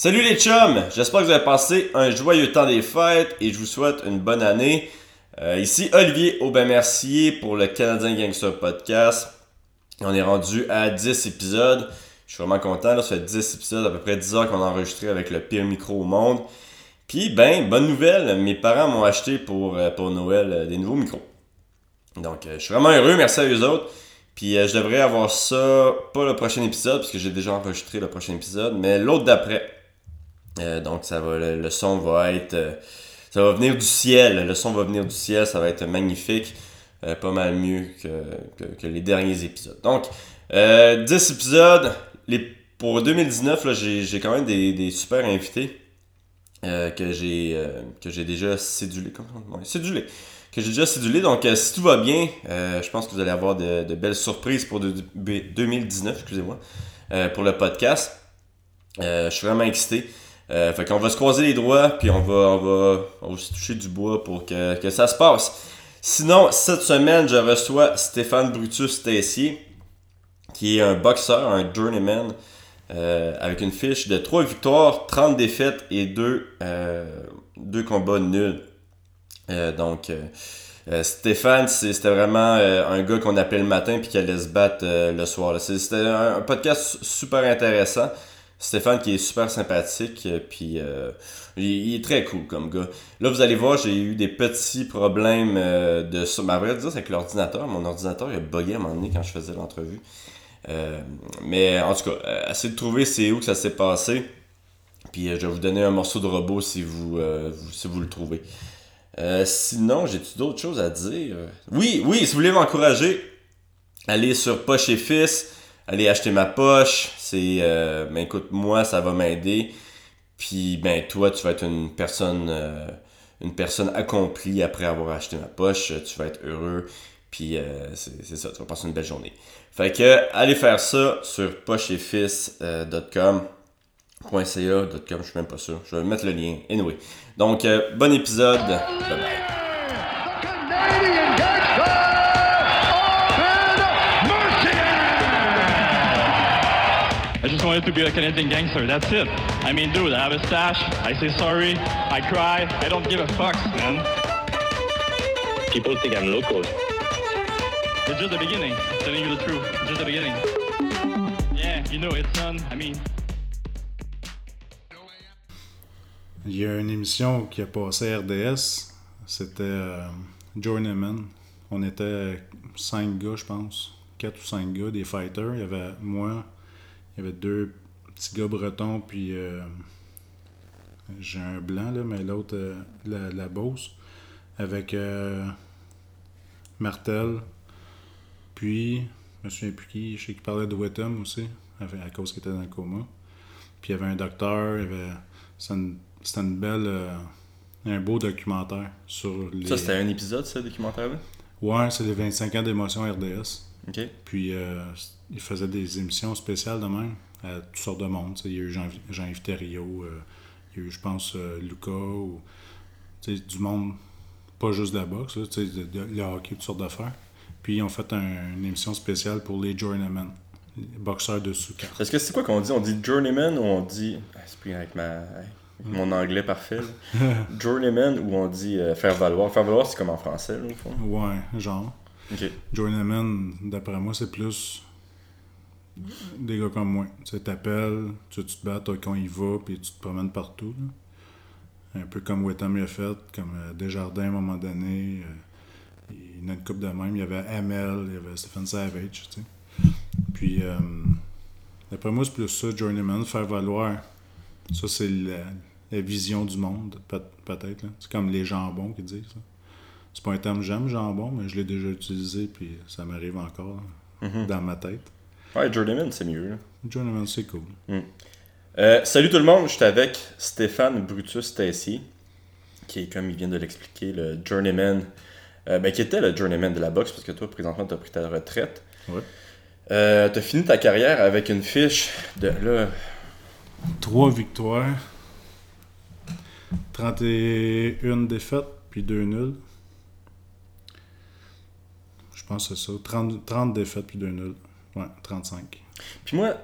Salut les chums! J'espère que vous avez passé un joyeux temps des fêtes et je vous souhaite une bonne année. Euh, ici Olivier Aubin-Mercier pour le Canadien Gangster Podcast. On est rendu à 10 épisodes. Je suis vraiment content. Là, ça fait 10 épisodes, à peu près 10 heures qu'on a enregistré avec le pire micro au monde. Puis, ben, bonne nouvelle, mes parents m'ont acheté pour, euh, Noël euh, des nouveaux micros. Donc, je suis vraiment heureux, merci à eux autres. Puis, je devrais avoir ça, pas le prochain épisode, parce que j'ai déjà enregistré le prochain épisode, mais l'autre d'après. Euh, donc ça va, le, son va être, euh, ça va venir du ciel. Le son va venir du ciel, ça va être magnifique, euh, pas mal mieux que, les derniers épisodes. Donc 10 épisodes. Les, pour 2019, j'ai quand même des, super invités que j'ai que j'ai déjà cédulé, cédulé, que j'ai déjà. Donc si tout va bien, je pense que vous allez avoir de, de belles surprises pour 2019, excusez-moi, pour le podcast. je suis vraiment excité. Euh, fait qu'on va se croiser les doigts, puis on va, on va, on va se toucher du bois pour que, que ça se passe. Sinon, cette semaine, je reçois Stéphane Brutus Tessier, qui est un boxeur, un journeyman, euh, avec une fiche de 3 victoires, 30 défaites et 2, euh, combats nuls. Euh, donc, euh, Stéphane, c'était vraiment un gars qu'on appelait le matin puis qui allait se battre le soir. C'était un podcast super intéressant. Stéphane qui est super sympathique, euh, puis euh, il, est très cool comme gars. Là, vous allez voir, j'ai eu des petits problèmes euh, de ça. Ma vraie dire, c'est avec l'ordinateur. Mon ordinateur, il a bugué à un moment donné quand je faisais l'entrevue. mais en tout cas, essayez de trouver c'est où que ça s'est passé. Puis je vais vous donner un morceau de robot si vous, si vous le trouvez. sinon, j'ai-tu d'autres choses à dire? Oui, oui, si vous voulez m'encourager, allez sur Poche et Fils allez acheter ma poche, c'est, euh, ben écoute, moi, ça va m'aider. Puis, ben toi, tu vas être une personne, euh, une personne accomplie après avoir acheté ma poche. Tu vas être heureux. Puis, euh, c'est ça, tu vas passer une belle journée. Fait que, allez faire ça sur pocheetfils.com. je suis même pas sûr. Je vais mettre le lien. Anyway. Donc, bon épisode. I just wanted to be a Canadian gangster. That's it. I mean, dude, I have a stash. I say sorry. I cry. I don't give a fuck, man. People think I'm local. It's just the beginning. I'm telling you the truth. It's just the beginning. Yeah, you know, it's done. I mean. Il y a une émission qui a passé à RDS. C'était euh, Journeyman. On était cinq gars, je pense. Quatre ou cinq gars, des fighters. Il y avait moi, il y avait deux petits gars bretons, puis euh, j'ai un blanc, là, mais l'autre, euh, la, la Beauce, avec euh, Martel, puis, je me souviens plus qui, je sais qu'il parlait de Wetham aussi, à cause qu'il était dans le coma. Puis il y avait un docteur, il y avait. C'était une, belle. un beau documentaire sur les. Ça, c'était un épisode, ce documentaire-là? Ouais, c'est les 25 ans d'émotion RDS. Puis il faisait des émissions spéciales de même à toutes sortes de monde. Il y a eu Jean-Yves Thériault, euh, il y a eu, je pense, euh, Lucas, ou du monde, pas juste de la boxe, là, de, le hockey, toutes sortes d'affaires. Puis ils ont fait une émission spéciale pour les journeymen, les boxeurs de sous Est-ce que c'est quoi qu'on dit? On dit journeyman ou on dit. Ah, c'est plus avec ma. Mon anglais parfait. journeyman ou on dit euh, faire valoir. Faire valoir, c'est comme en français, là, au fond. Ouais, genre. D'après moi, c'est plus des gars comme moi. Tu t'appelles, tu, te bats, quand il va, puis tu te promènes partout. Un peu comme Wetham l'a fait, comme euh, Desjardins à un moment donné. Euh, il y a une coupe de même. Il y avait Amel, il y avait Stephen Savage. Puis, euh, d'après moi, c'est plus ça, Journeyman, faire valoir. Ça, c'est la, vision du monde, peut-être. C'est comme les jambons qui disent ça. C'est pas un terme j'aime, jambon, mais je l'ai déjà utilisé, puis ça m'arrive encore mm-hmm. dans ma tête. Ouais, Journeyman, c'est mieux. Journeyman, c'est cool. Hmm. Euh, salut tout le monde, je suis avec Stéphane Brutus Tessier, qui est, comme il vient de l'expliquer, le Journeyman, euh, ben, qui était le Journeyman de la boxe, parce que toi, présentement, tu as pris ta retraite. Ouais. Euh, tu as fini ta carrière avec une fiche de. Là... Trois victoires, 31 défaites, puis 2 nuls. Je pense que c'est ça. 30, 30 défaites, puis 2 nuls. Ouais, 35. Puis moi,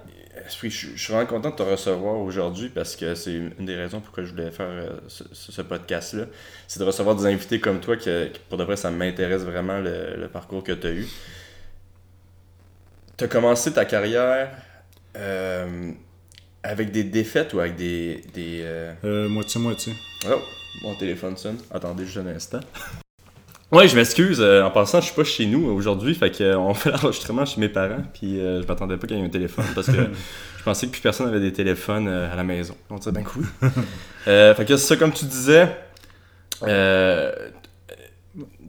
je, suis vraiment content de te recevoir aujourd'hui parce que c'est une des raisons pourquoi je voulais faire euh, ce, podcast-là. C'est de recevoir des invités comme toi que, que pour de vrai, ça m'intéresse vraiment le, le parcours que tu as eu. Tu as commencé ta carrière euh, avec des défaites ou avec des. des euh, Euh, Moitié-moitié. Oh, mon téléphone sonne. Attendez juste un instant. Ouais, je m'excuse. euh, en passant, je suis pas chez nous aujourd'hui. Fait que, euh, on fait l'enregistrement chez mes parents. Puis euh, je m'attendais pas qu'il y ait un téléphone parce que je pensais que plus personne avait des téléphones euh, à la maison. On dirait, ben cool. Euh, fait que c'est ça, comme tu disais.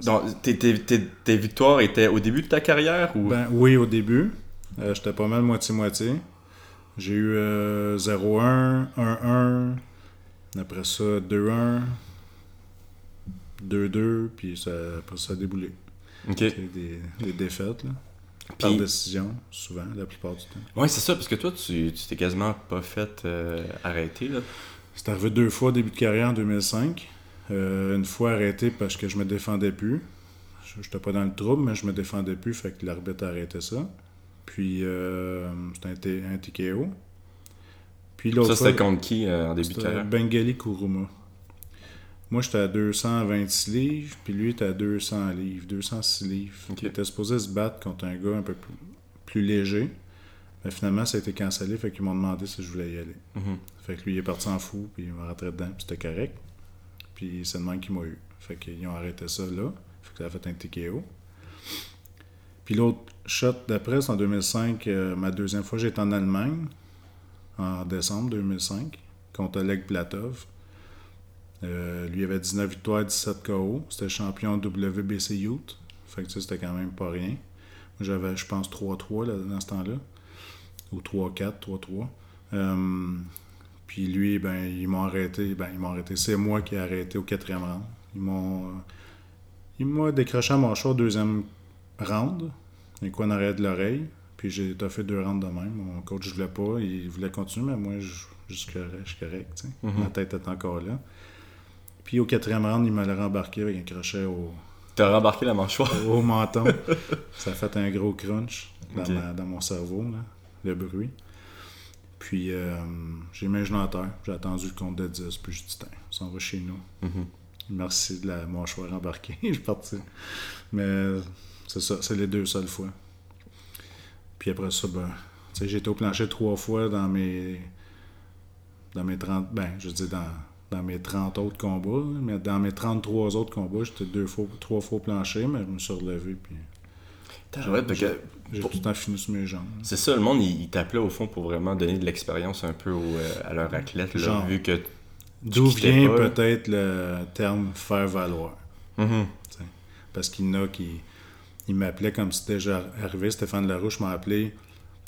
Donc, tes, tes- tes- tes victoires étaient au début de ta carrière ou? Ben oui, au début. J'étais pas mal moitié-moitié. J'ai eu euh, 0-1, 1-1. Après ça, 2-1. 2-2. Puis ça, après ça a déboulé. ok. C'est des, des défaites, là. Par Puis- décision, souvent, la plupart du temps. Ouais, c'est ça, parce que toi, tu tu t'es quasiment pas fait euh, arrêter. Là. C'est arrivé deux fois au début de carrière en 2005. Euh, une fois arrêté parce que je me défendais plus. Je n'étais pas dans le trouble, mais je me défendais plus, fait que l'arbitre a arrêté ça. Puis euh, c'était un, un TKO. Puis l'autre Ça, c'était contre qui euh, en début de carrière? Bengali Kuruma. Moi, j'étais à 226 livres, puis lui était à 200 livres, 206 livres. Il était supposé se battre contre un gars un peu plus, plus léger. Mais finalement, ça a été cancellé, fait qu'ils m'ont demandé si je voulais y aller. Mhm. Fait que lui, il est parti en fou, puis il m'a rentré dedans, puis c'était correct. Puis c'est le même qui m'a eu. Fait qu'ils ont arrêté ça là. Fait que ça a fait un TKO. Puis l'autre shot d'après, c'est en 2005. euh, ma deuxième fois, j'étais en Allemagne, en décembre 2005, contre Oleg Platov. Euh, lui avait 19 victoires, 17 KO. C'était champion WBC Youth. Fait que c'était quand même pas rien. Moi, j'avais, je pense, 3-3 là, dans ce temps-là. Ou 3-4, 3-3. Euh, puis lui, ben, ils m'ont arrêté. Ben, ils m'ont arrêté. C'est moi qui ai arrêté au quatrième round. Ils m'ont. euh, décroché à mon choix au deuxième round. Un coup en arrière de l'oreille. Puis j'ai fait deux rounds de même. Mon coach, je voulais pas. Il voulait continuer, mais moi, je, je suis correct. Sais. Ma tête est encore là. Puis au quatrième round, il m'a rembarqué avec un crochet au, T'as rembarqué la mâchoire. au menton. ça a fait un gros crunch dans, Ok. ma- dans mon cerveau, là, le bruit. Puis euh, j'ai mis un genou à terre. J'ai attendu le compte de 10, puis je dis, Tiens, on s'en va chez nous. Mhm. Merci de la mâchoire embarquée. je suis parti. Mais c'est ça, c'est les deux seules fois. Puis après ça, ben, tu sais, j'ai été au plancher trois fois dans mes. Dans mes 30. Ben, je dis dans, dans mes 30 autres combats. Mais dans mes 33 autres combats, j'étais deux fois, trois fois au plancher, mais je me suis relevé. Puis j'ai tout le temps fini sur mes jambes. c'est ça, le monde, il, il t'appelait au fond pour vraiment donner de l'expérience un peu au, euh, à leur athlète, là, Genre. vu que. D'où vient peut-être le terme faire valoir. Mhm. t'sais. Parce qu'il y en a qui. Il m'appelait comme si c'était déjà arrivé. Stéphane Larouche m'a appelé.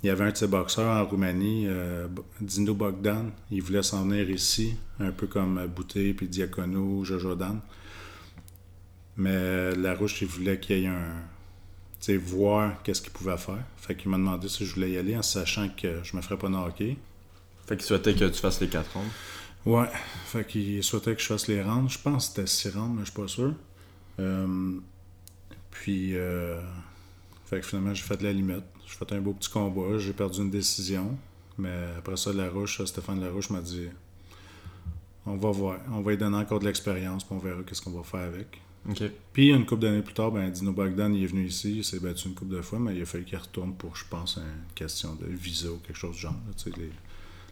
Il y avait un de ses boxeurs en Roumanie, euh, Dino Bogdan. Il voulait s'en venir ici, un peu comme Bouté, puis Diacono, Jojo Dan. Mais Larouche, il voulait qu'il y ait un. Tu sais, voir qu'est-ce qu'il pouvait faire. Fait qu'il m'a demandé si je voulais y aller en sachant que je me ferais pas de hockey. Fait qu'il souhaitait que tu fasses les quatre rondes. Ouais, fait qu'il souhaitait que je fasse les rounds. Je pense que c'était 6 rounds, mais je suis pas sûr. Euh, puis, euh, fait que finalement, j'ai fait de la limite. J'ai fait un beau petit combat. J'ai perdu une décision. Mais après ça, Larouche, Stéphane Larouche m'a dit on va voir. On va lui donner encore de l'expérience, puis on verra qu'est-ce qu'on va faire avec. Puis, une couple d'années plus tard, ben, Dino Bogdan il est venu ici. Il s'est battu une couple de fois, mais il a fallu qu'il retourne pour, je pense, une question de visa ou quelque chose du genre. là. Les-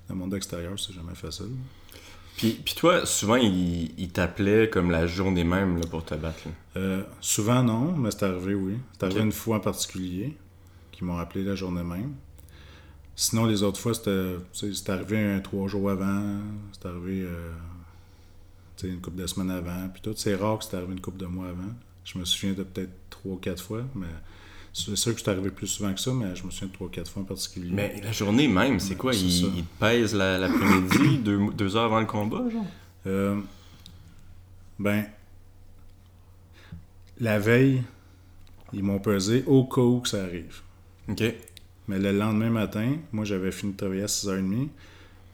le monde extérieur, c'est jamais facile. Puis, puis toi, souvent, il, il t'appelait comme la journée même là, pour te battre. là? Euh, souvent, non, mais c'est arrivé, oui. C'est arrivé une fois en particulier qui m'ont appelé la journée même. Sinon, les autres fois, c'était arrivé un trois jours avant, c'est arrivé euh, une couple de semaines avant. Puis tout, c'est rare que c'est arrivé une couple de mois avant. Je me souviens de peut-être trois ou quatre fois, mais c'est sûr que c'est arrivé plus souvent que ça, mais je me souviens de trois ou quatre fois en particulier. Mais la journée même, c'est quoi? il, il pèse la- l'après-midi, deux, deux heures avant le combat, genre? Euh, ben, la veille, ils m'ont pesé au cas où que ça arrive. Ok. Mais le lendemain matin, moi j'avais fini de travailler à 6h30.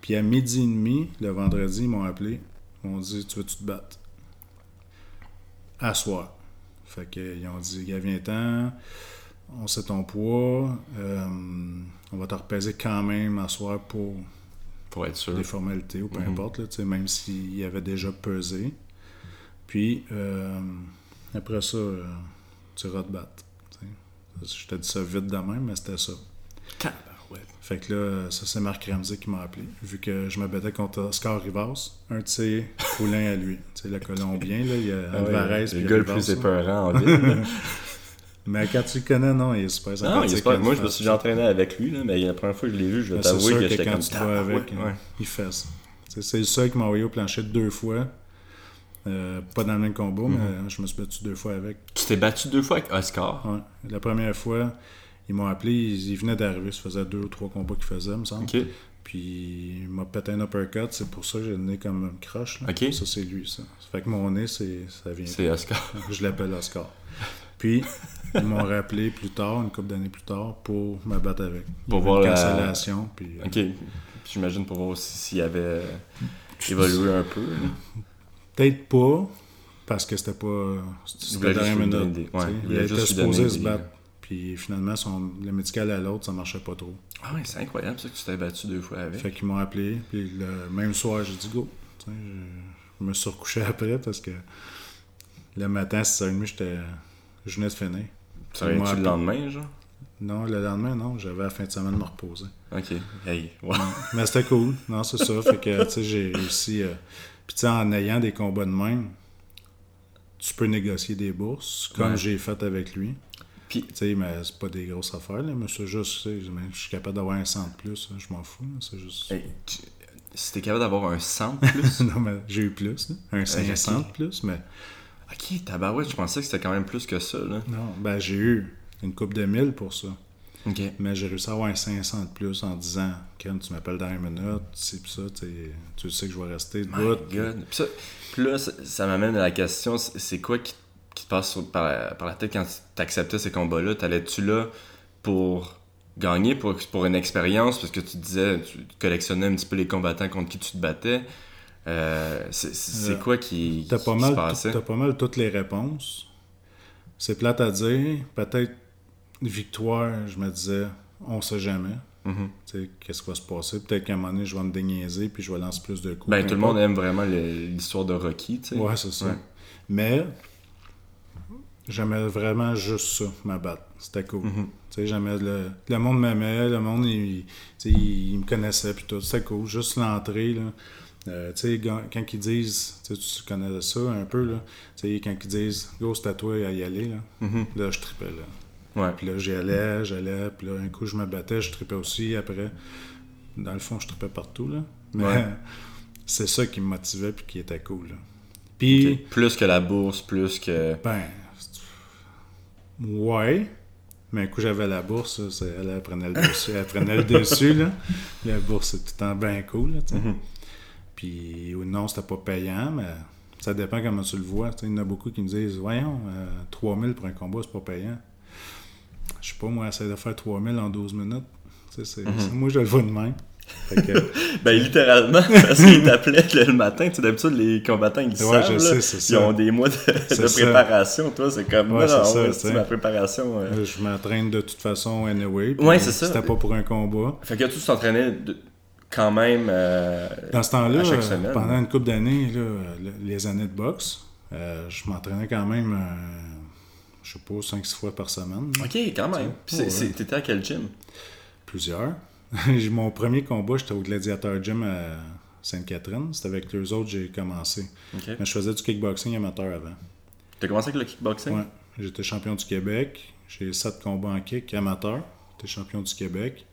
Puis à midi et demi, le vendredi, ils m'ont appelé. Ils m'ont dit Tu veux-tu te battre? À soir. Fait qu'ils ont dit Gars, viens-t'en. on sait ton poids, euh, on va te repaiser quand même à soir pour Pour être sûr. des formalités ou peu Mhm. importe, là, même s'il avait déjà pesé. Puis, euh, après ça, euh, tu iras te battre. Je t'ai dit ça vite de même, mais c'était ça. Tabarouette. Fait que là, ça, c'est Marc Ramsey qui m'a appelé. Vu que je me battais contre Oscar Rivas, un de ses poulains à lui. Tu sais, le Colombien, là, il y a Ah ouais, Alvarez. le puis gars le plus épeurant en ville. Mais quand tu le connais, non, il est super Non, sympathique. il est pas- quand moi, je me fait suis ça. entraîné avec lui, là, mais la première fois que je l'ai vu, je vais C'est t'avouer que que, j'étais quand comme tu te vois avec, ouais. il fesse. Tu sais, C'est le seul qui m'a envoyé au plancher deux fois. Euh, pas dans le même combat, Mhm. mais je me suis battu deux fois avec. Tu t'es battu deux fois avec Oscar? La première fois, ils m'ont appelé, ils, ils venaient d'arriver, ça faisait deux ou trois combats qu'ils faisaient, me semble. Puis il m'a pété un uppercut, c'est pour ça que j'ai le nez comme un croche. là. Ça, c'est lui, ça. Ça fait que mon nez, c'est, ça vient. C'est Oscar. Je l'appelle Oscar. Puis, ils m'ont rappelé plus tard, une couple d'années plus tard, pour me battre avec. Pour voir une la- cancellation. Puis, euh, Ok. Puis J'imagine pour voir aussi s'il avait évolué un peu. Peut-être pas, parce que c'était pas. C'était dernière minute. ouais, il il était supposé se battre. Puis finalement, son, le médical à l'autre, ça marchait pas trop. Ah ouais, c'est incroyable ça que tu t'es battu deux fois avec. Fait qu'ils m'ont appelé. Puis le même soir, j'ai dit go. Je, je me suis recouché après parce que le matin à 6h30, j'étais. Je venais de finir. Ça tu le lendemain, genre? Non, le lendemain, non. J'avais la fin de semaine de me reposer. Ok. Hey. Mais c'était cool. Non, c'est ça. Fait que, tu sais, j'ai réussi. euh, Puis, tu sais, en ayant des combats de même, tu peux négocier des bourses, comme Ouais. j'ai fait avec lui. Puis, Tu sais, mais c'est pas des grosses affaires, là. Mais c'est juste, je suis capable d'avoir un 100 de plus, là, je m'en fous. C'est juste. hey, tu- si t'es capable d'avoir un 100 de plus? non, mais j'ai eu plus, là. Un 500 de plus, mais. ok, tabarouette, je pensais que c'était quand même plus que ça, là. Non, ben, j'ai eu une coupe de 1000 pour ça. Mais j'ai réussi à avoir un 500 de plus en disant, Ken, tu m'appelles dans une minute, c'est ça, tu sais, tu sais que je vais rester debout. Puis, ça- puis là, ça, ça m'amène à la question c'est quoi qui, qui te passe sur- par, la, par la tête quand tu acceptais ces combats-là? T'allais-tu là pour gagner, pour, pour une expérience? Parce que tu disais, tu collectionnais un petit peu les combattants contre qui tu te battais. Euh, c'est Euh, quoi qui, T'as pas, mal, passait? t'as pas mal toutes les réponses. C'est plate à dire. Peut-être victoire, je me disais, on sait jamais. Mhm. Qu'est-ce qui va se passer? Peut-être qu'à un moment donné, je vais me déniaiser puis je vais lancer plus de coups. Ben, tout le monde aime vraiment l'histoire de Rocky, tu sais. Ouais, c'est ça. Ouais. Mais j'aimais vraiment juste ça, ma batte. C'était cool. Tu sais, j'aimais le, le monde m'aimait, le monde, il, me connaissait, puis tout. C'était cool. Juste l'entrée, là. Euh, tu sais, quand, ils disent, tu sais, tu connais ça un peu, là. Tu sais, quand ils disent, go, c'est à toi à y aller, là. Mhm. Là, je tripais, là. Ouais. Puis là, j'y allais, j'allais, puis là, un coup, je me battais, je tripais aussi. Après, dans le fond, je tripais partout, là. Mais Ouais. c'est ça qui me motivait, puis qui était cool, là. Puis. Plus que la bourse, plus que. ben, ouais. Mais un coup, j'avais la bourse, elle, elle prenait le dessus. Elle prenait le dessus, là. La bourse, c'est tout le temps bien cool, là. Mhm. Puis, ou non, c'était pas payant, mais ça dépend comment tu le vois. Il y en a beaucoup qui me disent, voyons, euh, 3000 pour un combat, c'est pas payant. Je sais pas, moi, essayer de faire 3000 en 12 minutes. Tu sais, c'est- Mhm. Moi, je le vois de même. Que, Ben, littéralement, parce qu'ils t'appelaient le, matin. Tu sais, d'habitude, les combattants, ils Ouais, savent. là. sais, c'est Ils ça. ont des mois de, préparation. Toi, c'est comme, Ouais, non, ça, ouais, ma préparation. euh. je m'entraîne de toute façon anyway. Ouais, c'est ça. C'était pas pour un combat. Fait que tu t'entraînais de- quand même. euh, Dans ce temps-là, pendant une couple d'années, là, le- les années de boxe, euh, je m'entraînais quand même, euh, je sais pas, 5-6 fois par semaine. Ok, quand même. T'étais à quel gym? Plusieurs. Mon premier combat, j'étais au Gladiator Gym à Sainte-Catherine. C'était avec les autres que j'ai commencé. Mais je faisais du kickboxing amateur avant. T'as commencé avec le kickboxing? Ouais. J'étais champion du Québec. J'ai 7 combats en kick amateur. J'étais champion du Québec.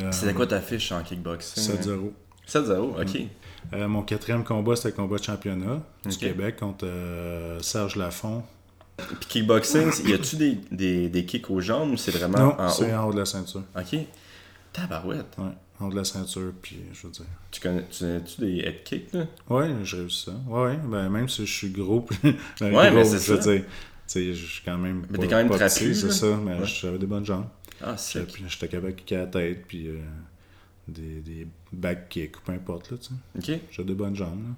Euh, C'était quoi ta fiche en kickboxing? 7-0. 7-0, ok. Euh, mon quatrième combat, c'était le combat de championnat du. Québec contre euh, Serge Lafont. Puis kickboxing, y a-tu des, des, des kicks aux jambes ou c'est vraiment non, en c'est haut? en haut de la ceinture. Ok. Tabarouette. Ouais, en haut de la ceinture, puis je veux dire. Tu connais tu tu des head kicks, là? Ouais, j'ai réussi ça. Ouais, ouais, ben même si je suis gros, ben, Ouais, gros, mais c'est je veux ça. dire. Tu sais, je suis quand même. Mais t'es quand même trapu, C'est ça, mais Ouais. j'avais des bonnes jambes. Ah, c'est. Puis J'étais capable de kicker à la tête, puis euh, des, des back kicks, peu importe, là, tu sais. Ok. J'ai des bonnes jambes, là.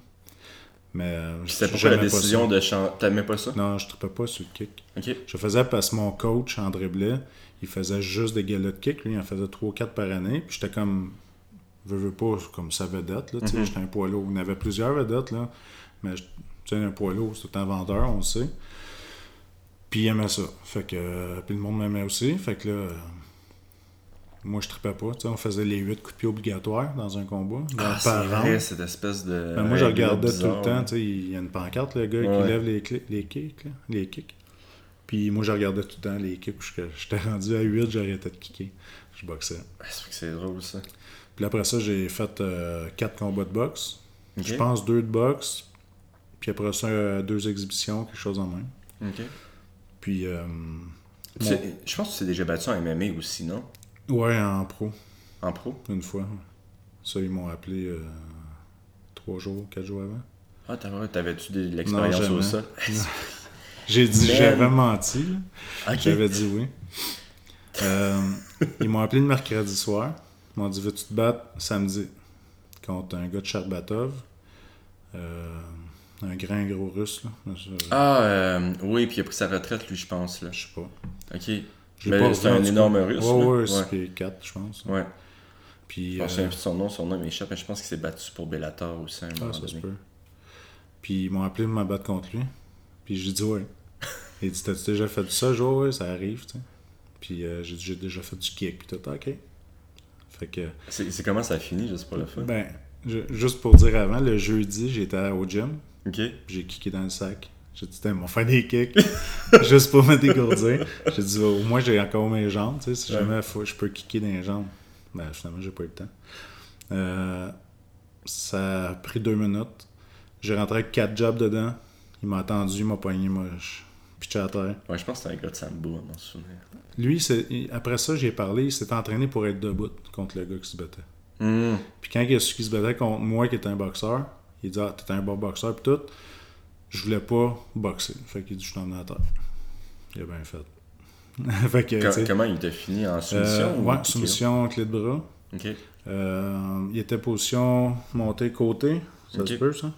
Mais euh, c'était pourquoi la pas décision de changer. T'aimais pas ça? Non, je ne pas sur le kick. Je faisais parce que mon coach, André Blais, il faisait juste des galas de kick. Lui, il en faisait 3 ou 4 par année. Puis j'étais comme, veux, veux pas, comme sa vedette. Là, Mhm. J'étais un poids lourd. Il y en avait plusieurs vedettes, là. Mais tu sais, un poids lourd, c'est tout un vendeur, on le sait. Puis il aimait ça. Fait que, euh, puis le monde m'aimait aussi. Fait que là, euh, moi, je tripais pas. Tu sais, on faisait les 8 coups de pied obligatoires dans un combat. Ah, par c'est vrai, cette espèce de. Ben, moi, je regardais tout le temps. ouais. tu sais, Il y a une pancarte, le gars, Ouais. qui lève les, les kicks. là, les kicks. Puis moi, je regardais tout le temps les kicks. J'étais j'étais rendu à 8, j'arrêtais de kicker. Je boxais. Ah, c'est drôle ça. Puis après ça, j'ai fait 4 combats de boxe. Je pense 2 de boxe. Puis après ça, euh, deux exhibitions, quelque chose en même. Ok. Puis, euh, Je pense que tu t'es déjà battu en MMA aussi, non? Ouais, en pro, En pro? une fois. Ça, ils m'ont appelé 3 jours, 4 jours avant. Ah, t'avais-tu de l'expérience au sol? J'ai dit, j'avais menti. J'avais dit oui. Euh, ils m'ont appelé le mercredi soir. Ils m'ont dit Veux-tu te battre samedi contre un gars de Charbatov Euh, Un grand gros russe, là. Ah, euh, oui, puis il a pris sa retraite, lui, je pense. Là. je sais pas. Ok. C'est un énorme russe. Ouais, ouais. c'est pieds 4, je pense. Ouais. Puis, Je euh, de son nom, son nom m'échappe, mais je pense qu'il s'est battu pour Bellator aussi à un ah, moment ça se donné. peut. Puis ils m'ont appelé pour me battre contre lui. Puis j'ai dit ouais. Il dit T'as-tu déjà fait ça Je Ouais, ça arrive, tu sais. Puis euh, j'ai dit J'ai déjà fait du kick. Puis tout, Ah, ok. Fait que. C'est comment ça a fini, juste pour le fun? Ben, je- juste pour dire avant, le jeudi, j'étais au gym. Ok. puis J'ai kické dans le sac. J'ai dit, Tiens, ils m'ont fait des kicks. juste pour me dégourdir. J'ai dit, au moins, j'ai encore mes jambes. Tu sais, si Ouais. jamais faut- je peux kicker dans les jambes. Ben, finalement, j'ai pas eu le temps. Euh, ça a pris deux minutes. J'ai rentré avec quatre jobs dedans. Il m'a attendu, il m'a pogné, je pitché à terre. Ouais, je pense que c'était un gars de Sambo, à mon souvenir. Lui, après ça, j'ai parlé, il s'est entraîné pour être debout contre le gars qui se battait. Hum. Puis quand il a su qu'il se battait contre moi qui était un boxeur, il dit Ah, t'es un bon boxeur, puis tout. Je voulais pas boxer. Fait qu'il dit Je emmené à terre. Il a bien fait. fait que, Comment il t'a fini? En euh, soumission? ou ouais, soumission, clé de bras. Ok. Euh, il était position montée côté. Ça Ok. se peut, ça?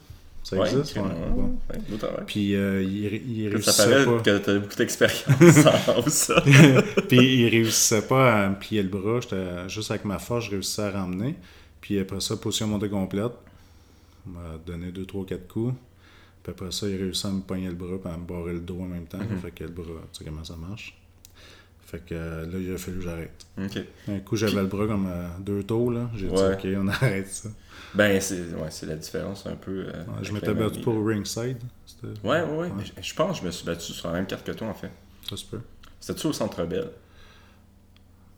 Ça Ouais, existe? Ouais, ouais. Puis euh, il, il Ça réussissait paraît pas. que t'as beaucoup d'expérience en ça. Puis il réussissait pas à me plier le bras. J'étais juste avec ma force, je réussissais à ramener. Puis après ça, position montée complète. Il m'a donné 2, 3, 4 coups. Puis après ça, il réussit à me pogner le bras et à me barrer le dos en même temps. Fait que le bras, tu sais comment ça marche? Fait que euh, là, il a fallu que j'arrête. Un coup, j'avais le bras comme euh, deux tours. là. J'ai Ouais. dit, OK, on arrête ça. Ben, c'est ouais, la différence un peu. euh, Ouais, je m'étais battu pour. Ringside. Ouais, ouais, ouais. Je, pense que je me suis battu sur la même carte que toi, en fait. Ça se peut. C'était-tu au Centre Bell?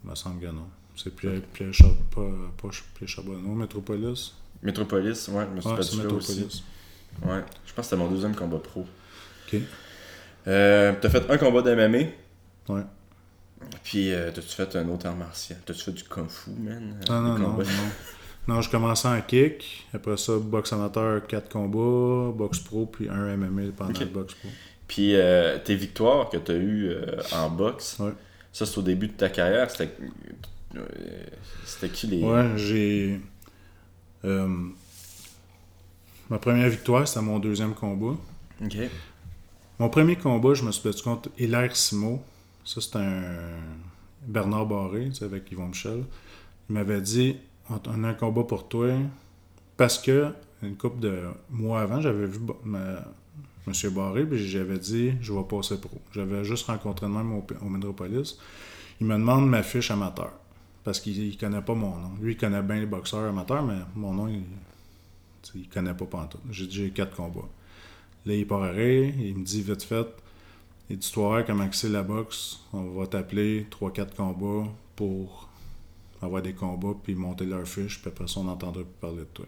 Il me semble que non. C'est Pierre, Pierre, Char... pas, pas Pierre Charbonneau, Metropolis. Métropolis, ouais, je me suis battu là aussi. Ouais, je pense que c'était mon deuxième combat pro. OK. Euh, t'as fait un combat d'MMA, Ouais. puis euh, t'as-tu fait un autre art martial? T'as-tu fait du Kung Fu, man? euh, Non, non, non, non. Non, je commençais en kick. Après ça, boxe amateur, 4 combats. Boxe pro, puis un MMA pendant Ok. le boxe pro. Puis euh, tes victoires que t'as eues en boxe, Ouais. ça c'est au début de ta carrière, c'était... c'était qui les... Ouais, j'ai. Ma première victoire, c'était mon deuxième combat. Ok. Mon premier combat, je me suis battu contre Hilaire Simo. Ça, c'est un Bernard Barré, tu sais, avec Yvon Michel. Il m'avait dit on a un combat pour toi. Parce que, une couple de mois avant, j'avais vu ma- M. Barré, puis j'avais dit je vais passer pro. J'avais juste rencontré de même au, au Metropolis. Il me demande ma fiche amateur. Parce qu'il il connaît pas mon nom. Lui, il connaît bien les boxeurs amateurs, mais mon nom, il, tu sais, il connaît pas pantoute. J'ai dit j'ai quatre combats. Là, il part il me dit vite fait, et tu voir comment c'est la boxe, on va t'appeler 3-4 combats pour avoir des combats, puis monter leur fiche, puis après ça, on n'entendra plus parler de toi.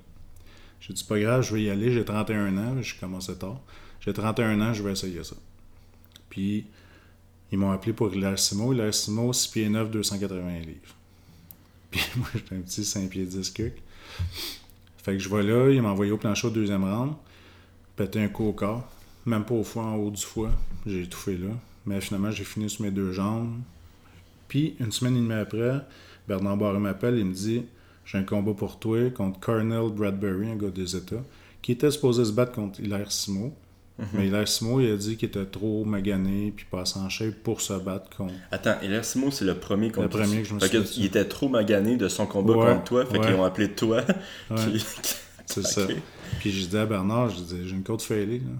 J'ai dit, pas grave, je vais y aller, j'ai 31 ans, je commençais tard. J'ai 31 ans, je vais essayer ça. Puis, ils m'ont appelé pour Hilaire Simo. Simo, 6 pieds 9, 280 livres. Puis moi, j'étais un petit 5 pieds 10 cuc. Fait que je vais là, il m'a envoyé au plancher au deuxième round pété un coup au corps. Même pas au foie, en haut du foie. J'ai étouffé là. Mais finalement, j'ai fini sur mes deux jambes. Puis, une semaine et demie après, Bernard Barré m'appelle et me dit J'ai un combat pour toi contre Colonel Bradbury, un gars des États, qui était supposé se battre contre Hilaire Simo. Mais Hilaire Simo, il a dit qu'il était trop magané puis pas en shape pour se battre contre. Attends, Hilaire Simo, c'est le premier contre Le premier que je me Fait que il était trop magané de son combat Ouais, contre toi, fait ouais. qu'ils ont appelé toi. Ouais. C'est ça. Puis j'ai dit à Bernard, je dis, j'ai une côte failée. Là.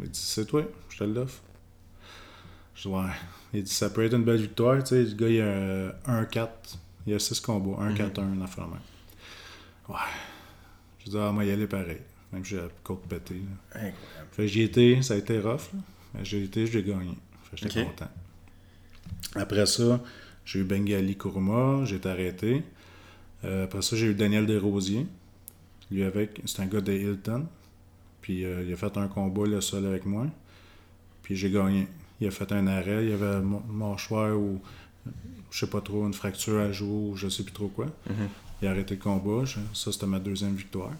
Il dit, c'est toi, je te l'offre. Je dis, ouais. Il dit, ça peut être une belle victoire. Tu sais, le gars, il a euh, 1-4. Il a 6 combats. 1-4-1, une affaire de même. Ouais. Je dis, ah, moi, y aller pareil. Même si j'ai la côte pétée. là. Incroyable. Fait que j'y étais, ça a été rough. j'ai été, j'ai gagné. Fait que j'étais content. Après ça, j'ai eu Bengali Kuruma, j'ai été arrêté. Euh, après ça, j'ai eu Daniel Desrosiers. Lui avec, c'est un gars de Hilton. Puis euh, il a fait un combat le seul avec moi. Puis j'ai gagné. Il a fait un arrêt, il y avait un mâchoire ou je sais pas trop, une fracture à joue ou je sais plus trop quoi. Il a arrêté le combat. Ça, c'était ma deuxième victoire.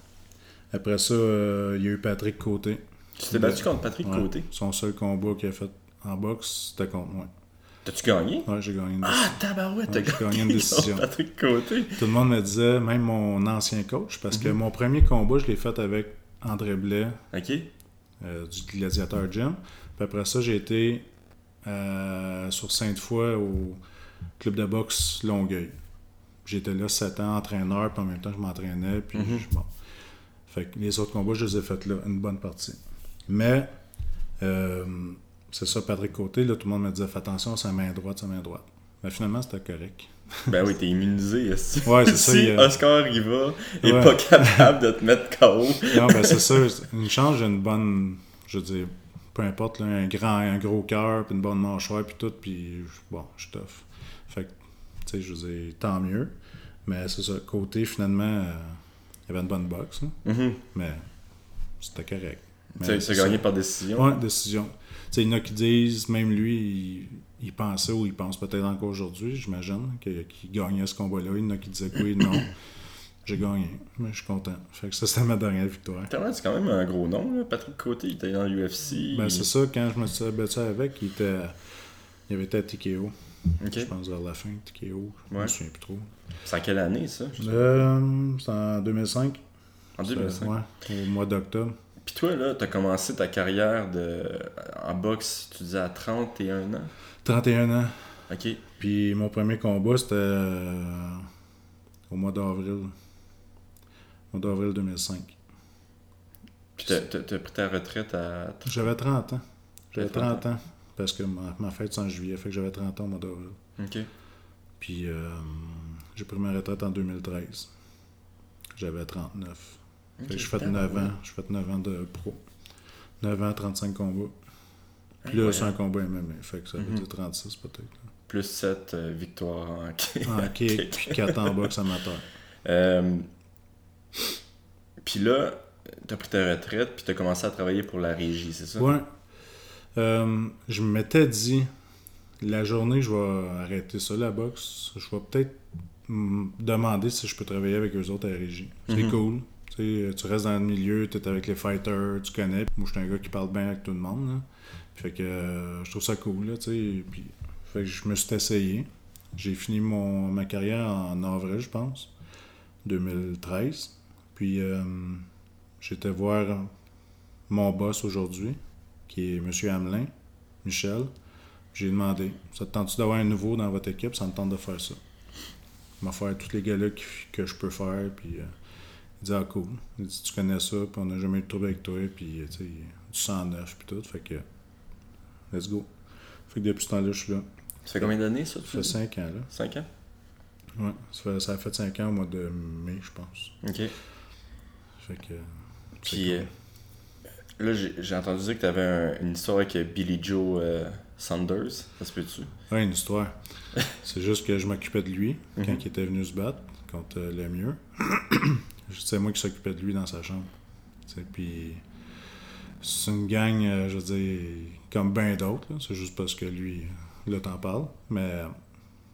Après ça, euh, il y a eu Patrick Côté. Tu t'es battu contre Patrick Ouais. Côté? Son seul combat qu'il a fait en boxe, c'était contre moi. T'as-tu gagné? Ouais, j'ai gagné une Ah, tabarouette, t'as Ouais, j'ai gagné une décision. Patrick Côté. Tout le monde me disait, même mon ancien coach, parce Mhm. que mon premier combat, je l'ai fait avec André Blais Ok. euh, du Gladiateur Gym. Puis après ça, j'ai été euh, sur Sainte-Foy au club de boxe Longueuil. J'étais là 7 ans, entraîneur, puis en même temps, je m'entraînais. Puis Mhm. je- bon. Fait que les autres combats, je les ai faits là, une bonne partie. Mais, euh, c'est ça, Patrick Côté, là, tout le monde me disait, fais attention, sa main droite, sa main droite. Mais finalement, c'était correct. Ben oui, t'es immunisé. que- Ouais, c'est ça, Si il Oscar Riva est Ouais. pas capable de te mettre KO. Non, ben c'est ça. Une chance, j'ai une bonne. Je veux dire, peu importe, là, un grand, un gros cœur, puis une bonne mâchoire, puis tout, puis bon, je suis tough. Fait que, tu sais, je veux dire, tant mieux. Mais c'est ça, côté, finalement, euh, il y avait une bonne boxe, là, Mhm. mais c'était correct. C'est gagné par décision. Ouais, décision. Il y en a qui disent, même lui, il, il pensait ou il pense peut-être encore aujourd'hui, j'imagine, qu'il gagnait ce combat-là. Il y en a qui disaient que oui, non. J'ai gagné, mais je suis content. Fait que ça, c'était ma dernière victoire. C'est quand même un gros nom, là. Patrick Côté, il était dans l'UFC. Ben, c'est ça, quand je me suis battu avec, il était. Il avait été à TKO. Je pense vers la fin, TKO. Je Ouais. me souviens plus trop. C'est en quelle année, ça? Euh, c'est en 2005. En 2005. Ouais, au mois d'octobre. Puis toi, là, t'as commencé ta carrière de... en boxe, tu disais à 31 ans? 31 ans. Ok. Puis mon premier combat, c'était euh, au mois d'avril. Au mois d'avril 2005. Puis t'as- pris ta retraite à. J'avais 30 ans. J'avais T'avais 30 ans. Parce que ma, ma fête, c'est en juillet. Fait que j'avais 30 ans au mois d'avril. Ok. Puis euh, j'ai pris ma retraite en 2013. J'avais 39. Fait que fait putain, 9 ouais. ans. J'ai fait 9 ans de pro. 9 ans, 35 combats. Puis là, c'est un combat MMA. Fait que ça veut Mhm. dire 36 peut-être. Plus 7 victoires en En kick, puis 4 en boxe amateur. Euh, Puis là, t'as pris ta retraite, puis t'as commencé à travailler pour la régie, c'est ça? Ouais. Euh, je m'étais dit, la journée, je vais arrêter ça, la boxe. Je vais peut-être me demander si je peux travailler avec eux autres à la régie. C'est Mhm. cool. Tu sais, tu restes dans le milieu, tu es avec les fighters, tu connais. Moi, je suis un gars qui parle bien avec tout le monde. là. Fait que euh, je trouve ça cool. Là. Puis, fait que je me suis essayé. J'ai fini mon, ma carrière en avril, je pense, 2013. Puis, euh, j'étais voir mon boss aujourd'hui, qui est M. Hamelin, Michel. J'ai demandé Ça te tente-tu d'avoir un nouveau dans votre équipe? Ça me tente de faire ça. Il m'a fait tous les gars-là qui- que je peux faire. Puis, euh, il dit Ah, cool. Il dit Tu connais ça, puis on n'a jamais eu de trouble avec toi. Puis, euh, tu sais, du 109, puis tout. Fait que, let's go. Fait que depuis ce temps-là, je suis là. Ça fait combien d'années, ça? Ça fait 5 ans, là. 5 ans? Ouais, ça, fait, ça a fait 5 ans au mois de mai, je pense. Ok. Fait que. Puis cool. Là, j'ai entendu dire que t'avais un- une histoire avec Billy Joe euh, Saunders. Ça se peut-tu? Ouais, une histoire. c'est juste que je m'occupais de lui quand Mhm. il était venu se battre contre euh, le mieux. C'est moi qui s'occupais de lui dans sa chambre. Tu Puis c'est une gang, euh, je veux dire, comme bien d'autres. C'est juste parce que lui, euh, là, t'en parles. Mais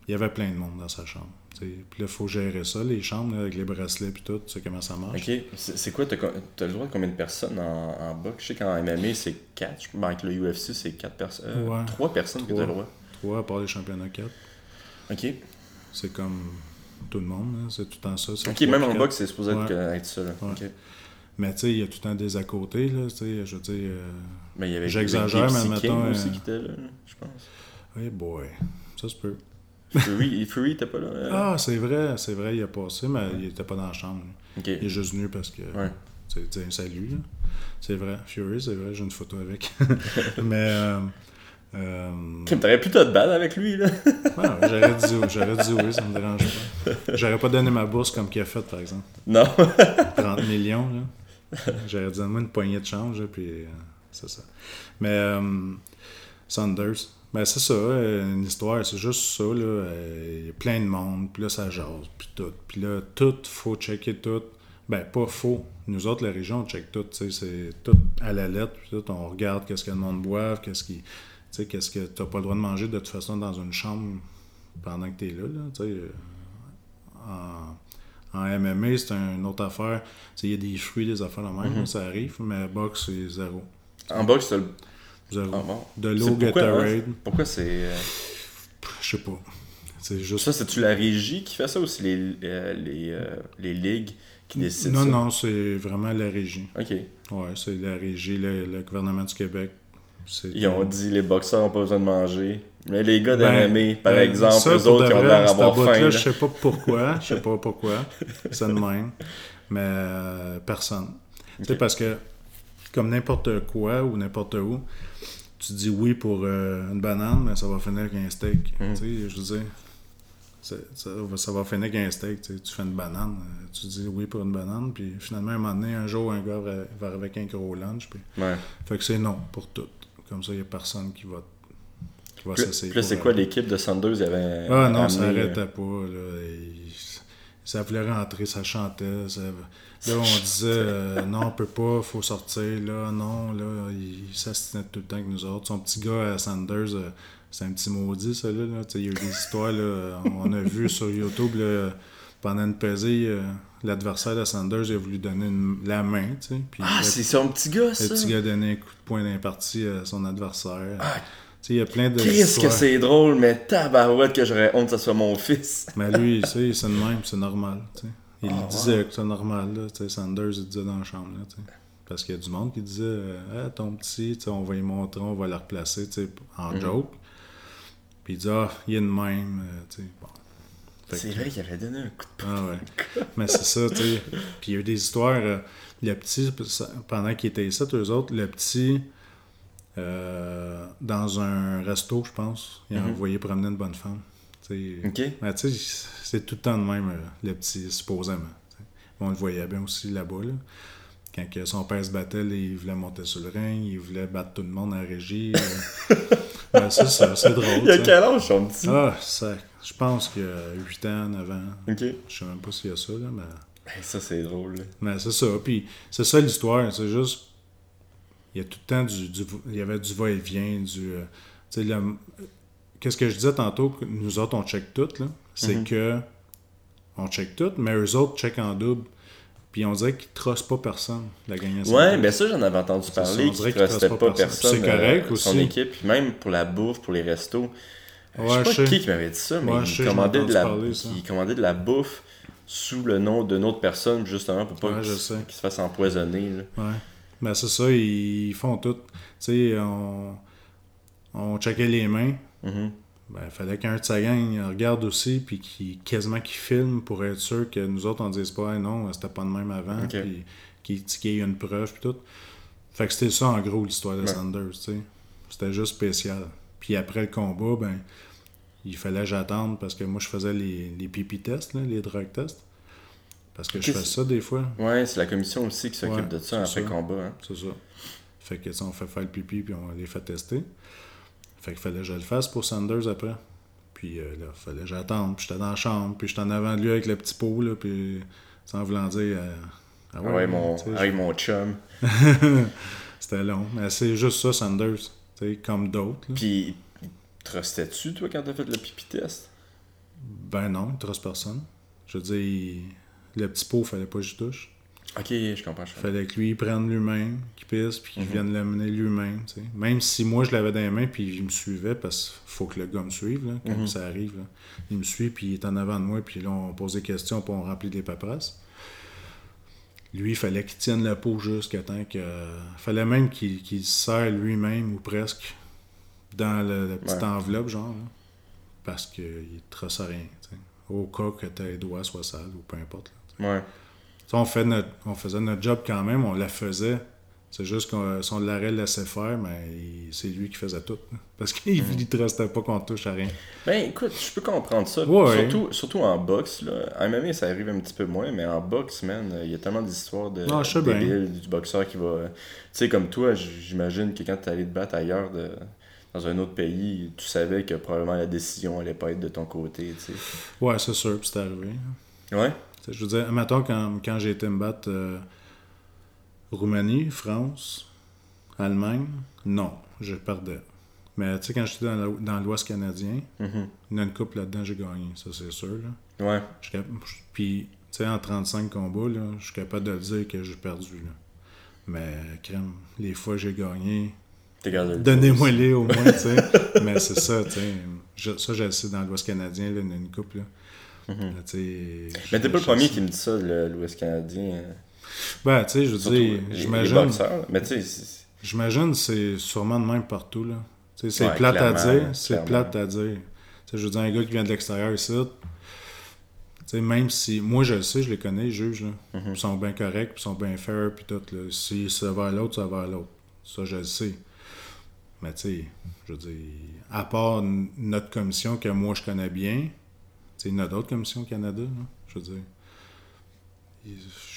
il y avait plein de monde dans sa chambre. Puis là, il faut gérer ça, les chambres, là, avec les bracelets puis tout. Tu sais comment ça marche. Ok. C'est quoi? T'as t'as le droit de combien de personnes en, en boxe? Je sais qu'en MMA, c'est 4. Ben, avec le UFC, c'est 4 personnes. Ouais. 3 personnes que t'as le droit. Toi, à part les championnats 4, Ok. c'est comme tout le monde. là. C'est tout le temps ça. Ok, même en boxe, c'est supposé être, Ouais. euh, être ça. Là. Ouais. Mais tu sais, il y a tout le temps des à côté, là. Tu sais, je veux dire. euh, Mais il y avait J'exagère, mais aussi euh, qui était là, je pense. Hey boy, ça se peut. Fury, Fury était pas là. euh? Ah, c'est vrai, c'est vrai, il a passé, mais il était pas dans la chambre. Il est juste venu parce que. Ouais. C'est un salut, là. C'est vrai. Fury, c'est vrai, j'ai une photo avec. mais. Euh, euh, T'aurais pu te battre avec lui, là. ouais, ouais, j'aurais dit, j'aurais dit oui, ça me dérange pas. J'aurais pas donné ma bourse comme qu'il a fait, par exemple. non. 30 millions, là. J'aurais dit, moi, une poignée de change, là, puis euh, c'est ça. Mais euh, Sanders, ben c'est ça, euh, une histoire, c'est juste ça, là. euh, Il y a plein de monde, puis là, ça jase, puis tout. Puis là, tout, faut checker tout. Ben, pas faux. Nous autres, la région, on check tout, tu sais, c'est tout à la lettre, puis tout, on regarde qu'est-ce que le monde boive, qu'est-ce qui... Tu sais, qu'est-ce que t'as pas le droit de manger de toute façon dans une chambre pendant que t'es là, là, tu sais. euh, en, en MMA, c'est une autre affaire. Tu sais, Il y a des fruits, des affaires la même, Mhm. ça arrive, mais boxe, c'est zéro. En boxe, c'est le. Zéro. Ah bon. De l'eau pourquoi, Gatorade? Pourquoi c'est. euh, je sais pas. C'est juste. Ça, c'est-tu la régie qui fait ça ou c'est les, euh, les, euh, les ligues qui décident non, ça? non, c'est vraiment la régie. Ok. Ouais, c'est la régie, le, le gouvernement du Québec. Ils ont dit les boxeurs n'ont pas besoin de manger. Mais les gars Ben, par ben, exemple, ça, eux pour autres de qui ont l'air boîte-là, faim. là. Je sais pas pourquoi. Je sais pas pourquoi. C'est de même. Mais euh, personne. Tu sais, parce que, comme n'importe quoi ou n'importe où, tu dis oui pour euh, une banane, mais ça va finir avec un steak. Mhm. Tu sais, je veux dire, ça, va- ça va finir avec un steak. Tu, sais. Tu fais une banane, euh, tu dis oui pour une banane, puis finalement, un moment donné, un jour, un gars va, va avec un gros lunch. Puis... Ouais. Fait que c'est non pour tout. Comme ça, il n'y a personne qui va, qui va Puis c'est quoi l'équipe de Sanders? Il y avait ah non, ça amené, euh, arrêtait pas. Là. Il- ça voulait rentrer, ça chantait. ça- Là, on disait euh, non, on peut pas, faut sortir. Là, non, là, il s'astinait tout le temps avec nous autres. Son petit gars à Sanders, euh, c'est un petit maudit, ça. Là, là. Il y a eu des histoires. Là, on a vu sur YouTube, là, pendant une pesée, euh, l'adversaire de Sanders il a voulu donner une- la main. tu sais, Puis Ah, le- c'est son petit gars, le ça! petit gars a donné un coup de poing d'imparti à son adversaire. Ah, il y a plein de. Chris, que c'est drôle, mais tabarouette que j'aurais honte que ça soit mon fils. Mais lui, tu sais, c'est le même, c'est normal. Il Ah, disait que c'est normal, là, Sanders, il disait dans la chambre. Là. Parce qu'il y a du monde qui disait euh, Ah, ton petit, on va y montrer, on va le replacer tu sais, en Mhm. joke. Puis il dit Ah, il est de même. euh, tu sais, bon. C'est vrai qu'il avait donné un coup de Ah ouais. Mais c'est ça, tu sais. Puis il y a eu des histoires. euh, le petit, pendant qu'il était ici, eux autres, le petit, euh, dans un resto, je pense, il a envoyé promener une bonne femme. Tu sais. Ok. Mais tu sais, c'est tout le temps de même, euh, le petit, supposément. On le voyait bien aussi là-bas. Là. Quand que son père se battait, là, il voulait monter sur le ring, il voulait battre tout le monde la régie. euh. Ben, c'est ça, c'est drôle. Il a tu sais. quel âge, son petit? Ah, ça, je pense qu'il a 8 ans, 9 ans. Ok. Je sais même pas s'il y a ça, là, mais... Ça, c'est drôle. là. Mais c'est ça. Puis c'est ça l'histoire. C'est juste. Il y a tout le temps du. du- il y avait du va-et-vient, du. euh, Qu'est-ce que je disais tantôt, que nous autres, on check tout, là. C'est Mhm. que. On check tout, mais eux autres check en double. Puis on dirait qu'ils trossent pas personne, la gagnante. Ouais, mais ça, j'en avais entendu parler, on qu'il dirait ne trace pas personne. personne. C'est correct euh, Son aussi. équipe, puis même pour la bouffe, pour les restos. Ouais, je sais je pas sais. qui qui m'avait dit ça, mais Ouais, je il, sais, j'en ai commandait de la, parler, ça. il commandait de la bouffe sous le nom d'une autre personne, justement, pour pas Ouais, qu'il je s- sais. qu'il se fasse empoisonner. là. Ouais. Ben c'est ça, ils font tout. Tu sais, on. On checkait les mains. Mhm. Ben, il fallait qu'un de sa gang regarde aussi, puis qu'il quasiment qu'il filme pour être sûr que nous autres, on dise pas, Hey, non, c'était pas de même avant, puis qu'il y ait une preuve, puis tout. Fait que c'était ça, en gros, l'histoire de Ouais. Sanders, tu sais. C'était juste spécial. Puis après le combat, ben, il fallait que j'attende, parce que moi, je faisais les, les pipi tests, là, les drug tests. Parce que je fais ça des fois, Ouais, c'est la commission aussi qui s'occupe Ouais, de ça après ça. combat. hein. c'est ça. Fait que, tu sais, on fait faire le pipi, puis on les fait tester. Fait qu'il fallait que je le fasse pour Sanders après. Puis euh, là, fallait que j'attende. Puis j'étais dans la chambre. Puis j'étais en avant de lui avec le petit pot, là. Puis sans vouloir dire. euh, ah Ah ouais, mon, avec mon chum. C'était long. Mais c'est juste ça, Sanders. Tu sais, comme d'autres. Puis, te restais-tu, toi, quand t'as fait le pipi test? Ben non, il trace personne. Je veux dire, il- le petit pot, fallait pas que je touche. Ok, je comprends. Je. Fallait que lui il prenne lui-même, qu'il pisse, puis qu'il Mhm. vienne l'amener lui-même. tu sais. Même si moi je l'avais dans les mains, puis il me suivait, parce qu'il faut que le gars me suive là, quand Mhm. ça arrive. là. Il me suit, puis il est en avant de moi, puis là on pose des questions, puis on remplit des paperasses. lui, il fallait qu'il tienne la peau jusqu'à temps que. fallait même qu'il se serre lui-même ou presque dans le- la petite Ouais. enveloppe, genre. là, parce qu'il ne trace rien. Au cas que tes doigts soient sales ou peu importe. là. Ouais. On, fait notre, on faisait notre job quand même, on la faisait. C'est juste qu'on si on l'arrêt laissait faire, mais il- c'est lui qui faisait tout. là. Parce qu'il ne te restait pas qu'on touche à rien. Ben écoute, je peux comprendre ça. Ouais. Surtout, surtout en boxe. Là. MMA, ça arrive un petit peu moins, mais en boxe, man, il y a tellement d'histoires de Ah, débiles, du boxeur qui va. Tu sais, comme toi, j'imagine que quand tu allé te battre ailleurs, de- dans un autre pays, tu savais que probablement la décision allait pas être de ton côté. tu sais. Ouais, c'est sûr, puis c'est arrivé. Ouais? Je veux dire, mettons, quand, quand j'ai été me battre euh, Roumanie, France, Allemagne, non, je perdais. Mais tu sais, quand j'étais dans l'Ouest canadien, Mhm. il y a une coupe là-dedans, j'ai gagné, ça c'est sûr. Là. Ouais. Je Puis, tu sais, en 35 combats, là, je suis capable de le dire que j'ai perdu. Là. Mais, crème, les fois j'ai gagné, T'es gardé le donnez-moi-les au moins, tu sais. Mais c'est ça, tu sais. Ça, le sais dans l'Ouest canadien, là, il y en a une coupe, là. Mhm. Mais t'es pas le premier qui me dit ça, le- l'Ouest canadien. euh, Ben, tu sais, je veux dire, j'imagine. Mais tu sais, J'imagine que c'est sûrement de même partout. là. Tu sais, C'est Ouais, plate à dire. C'est plate à dire. Tu sais, je veux dire, un gars qui vient de l'extérieur ici, tu sais, même si. Moi, je le sais, je les connais, les juges. Là. Mhm. Ils sont bien corrects, puis ils sont bien fair, puis tout. Là. Si ça va à l'autre, ça va à l'autre. Ça, je le sais. Mais tu sais, je veux dire, à part notre commission que moi je connais bien, tu sais, il y en a d'autres commissions au Canada, là, je veux dire.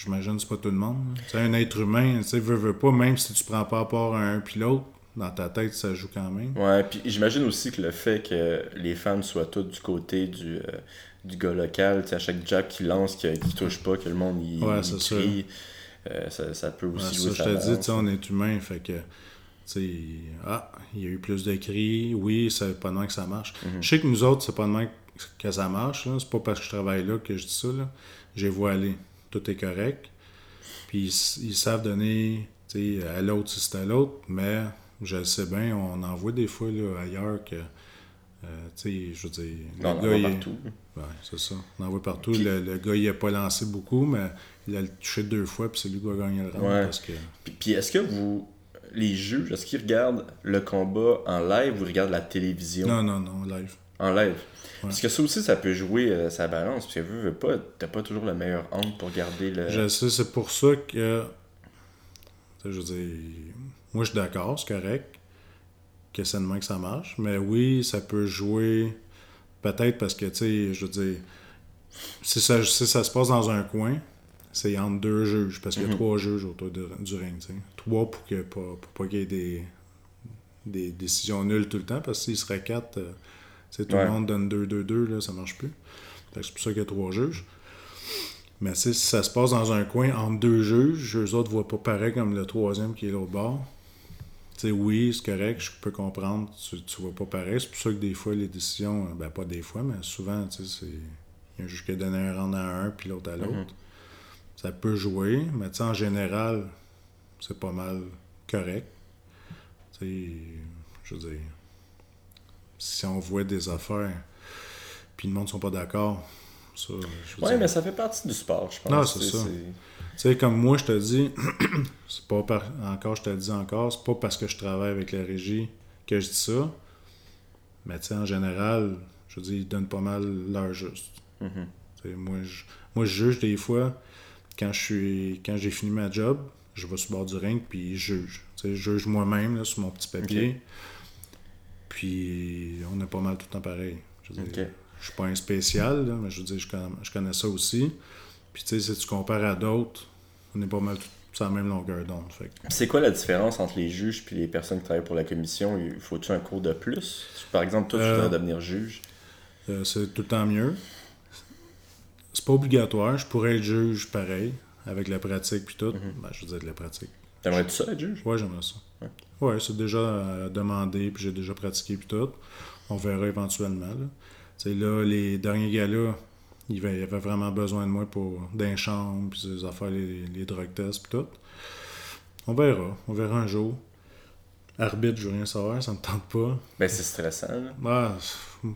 J'imagine que c'est pas tout le monde. là. Un être humain, tu sais, veut, veut pas, même si tu prends pas à part un puis l'autre, dans ta tête, ça joue quand même. Ouais, puis j'imagine aussi que le fait que les femmes soient toutes du côté du, euh, du gars local, à chaque jack qui lance, qui, qui touche pas, que le monde y, Ouais, y crie, euh, ça, ça peut Ouais, aussi ça, jouer je te dis, balance. tu sais, on est humain, fait que, sais, ah, il y a eu plus de cris, oui, c'est pas de que ça marche. Mhm. Je sais que nous autres, c'est pas de même que ça marche, c'est pas parce que je travaille là que je dis ça, là. J'ai aller, tout est correct, puis ils, savent donner, tu sais, à l'autre si c'est à l'autre, mais je le sais bien, on en voit des fois, là, ailleurs que, euh, tu sais, je veux dire, On en le voit gars, il est- partout. Ouais, c'est ça. On en voit partout. Puis- le, le gars, il a pas lancé beaucoup, mais il a touché deux fois, puis c'est lui qui va gagner le round. Ouais. Parce que... Puis, puis est-ce que vous, les juges, est-ce qu'ils regardent le combat en live ou ils regardent la télévision? Non, non, non, live. en live? Parce que ça aussi, ça peut jouer euh, sa balance, parce que veux, veux pas, t'as pas toujours le meilleur angle pour garder le... Je sais, c'est pour ça que. Je veux dire, moi, je suis d'accord, c'est correct que c'est de même que ça marche, mais oui, ça peut jouer. Peut-être parce que, tu sais, je veux dire, si ça, si ça se passe dans un coin, c'est entre deux juges, parce qu'il y a trois juges autour de- du ring, tu sais. Trois pour, que, pas, pour pas qu'il y ait des, des décisions nulles tout le temps, parce que s'il serait quatre, euh, tout Ouais. le monde donne 2-2-2, là, ça marche plus. C'est pour ça qu'il y a trois juges. Mais si ça se passe dans un coin entre deux juges, eux autres voient pas pareil comme le troisième qui est l'autre bord. Tu sais, oui, c'est correct, je peux comprendre, tu, tu vois pas pareil. C'est pour ça que des fois, les décisions, euh, ben pas des fois, mais souvent, tu sais. Il y a un juge qui a donné un round à un, puis l'autre à l'autre. Ça peut jouer, mais tu en général, c'est pas mal correct. Tu sais, je veux dire, si on voit des affaires, puis le monde sont pas d'accord, dire, mais ça fait partie du sport, je pense. Non, c'est ça. tu sais, comme moi, je te dis, c'est pas par... encore, je te le dis encore, c'est pas parce que je travaille avec la régie que je dis ça. Mais tu sais, en général, je veux dire, ils donnent pas mal l'heure juste. Mhm. Moi, je, moi, je juge des fois, quand je suis quand j'ai fini ma job, je vais sur le bord du ring, puis je juge. Tu sais, je juge moi-même, sur mon petit papier. Puis on est pas mal tout le temps pareil. Je veux dire, Ok. je suis pas un spécial, là, mais je veux dire, je connais, je connais ça aussi. Puis tu sais, si tu compares à d'autres, on est pas mal tout sur la même longueur d'onde. C'est quoi la différence entre les juges et les personnes qui travaillent pour la commission? Il Faut-tu un cours de plus? Par exemple, toi, tu Euh, voudrais devenir juge. euh, c'est tout le temps mieux. C'est pas obligatoire. Je pourrais être juge pareil, avec la pratique puis tout. Ben, je veux dire de la pratique. T'aimerais-tu ça être juge? Ouais, j'aimerais ça. Ouais. Ouais, c'est déjà euh, demandé, puis j'ai déjà pratiqué, puis tout. On verra éventuellement. Là, là les derniers gars-là, il y avait, vraiment besoin de moi pour d'un chambre, puis ces affaires, les, les drug tests, puis tout. On verra. On verra un jour. Arbitre, je veux rien savoir, ça me tente pas. Ben, c'est stressant, là. Ah,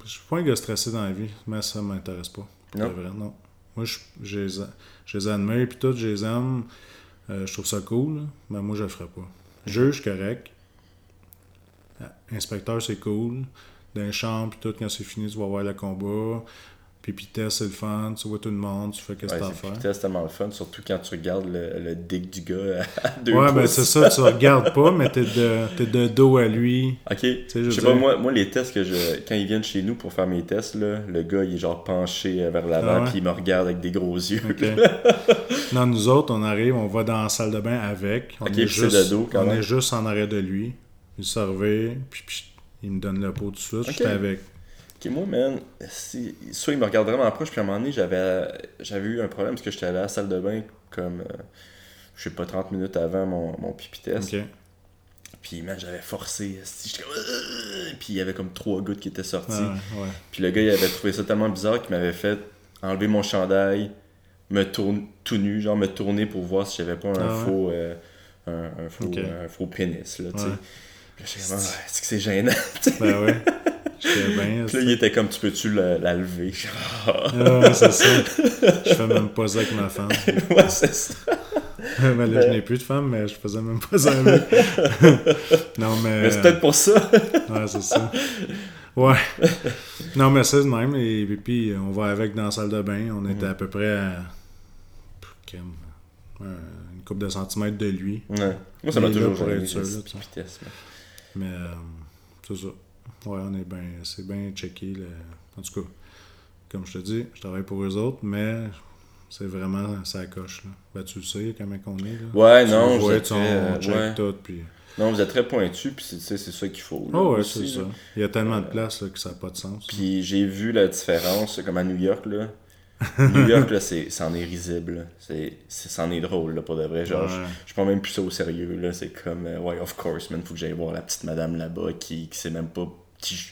je suis pas un gars stressé dans la vie, mais ça m'intéresse pas. Non? C'est vrai, non. Moi, je, je, les, je les admire, puis tout, je les aime. Euh, je trouve ça cool, mais moi, je le ferais pas. Juge, correct. Inspecteur, c'est cool. Dans les chambres, puis tout, quand c'est fini, tu vas voir le combat. Test, c'est le fun. Tu vois tout le monde, tu fais qu'est-ce que Ouais, t'as à faire. C'est tellement le fun, surtout quand tu regardes le, le dick du gars à deux Ouais, ben pouces. c'est ça, tu regardes pas, mais t'es de, t'es de dos à lui. Ok, sais, je je sais pas, moi, moi, les tests que je. Quand ils viennent chez nous pour faire mes tests, là, le gars, il est genre penché vers l'avant, Ah ouais? puis il me regarde avec des gros yeux. Non, nous autres, on arrive, on va dans la salle de bain avec. On, Ok, est, juste, de dos, quand on même. est juste en arrêt de lui. Il servait, puis, puis il me donne le pot tout de suite. Ok. J'étais avec. Ok, moi, man, si, soit il me regarde vraiment proche, puis à un moment donné, j'avais, j'avais eu un problème parce que j'étais allé à la salle de bain comme, euh, je sais pas, 30 minutes avant mon, mon pipi test. Puis, man, j'avais forcé. esti, J'étais comme. Puis il y avait comme trois gouttes qui étaient sorties. Ouais. Puis le gars, il avait trouvé ça tellement bizarre qu'il m'avait fait enlever mon chandail, me tourner tout nu, genre me tourner pour voir si j'avais pas un Ah ouais? faux. euh, un, un faux, un faux pénis, là, tu sais. Puis Ah, c'est gênant? Ben ouais. Puis là, il était comme, tu peux-tu la, la lever? Ah. C'est ça. Je fais même pas ça avec ma femme. ouais, c'est ça. mais là, je n'ai plus de femme, mais je faisais même pas ça avec. non, mais. Mais c'est peut-être pour ça. Ouais, c'est ça. Ouais. Non, mais c'est de même. Et puis, on va avec dans la salle de bain. On était à peu près à. euh, Une couple de centimètres de lui. Ouais. Moi, ça m'a toujours gêné, mais- Mais euh, c'est ça. Ouais, on est bien. C'est bien checké. là. En tout cas, comme je te dis, je travaille pour eux autres, mais c'est vraiment ça coche. Là. Ben, tu le sais comment on est. Là. Ouais, Tu non, vois, tu- on euh, check ouais. tout. Puis... Non, vous êtes très pointu, puis c'est ça qu'il faut. là, Oh, ouais, c'est ça. Il y a tellement de places là, que ça n'a pas de sens. Puis j'ai vu la différence, comme à New York, là. New York, là, c'est, c'en est risible. c'en est drôle, là, pour de vrai. Genre, Ouais. je, je prends même plus ça au sérieux, là. C'est comme, euh, ouais, of course, man, faut que j'aille voir la petite madame là-bas qui, qui sait même pas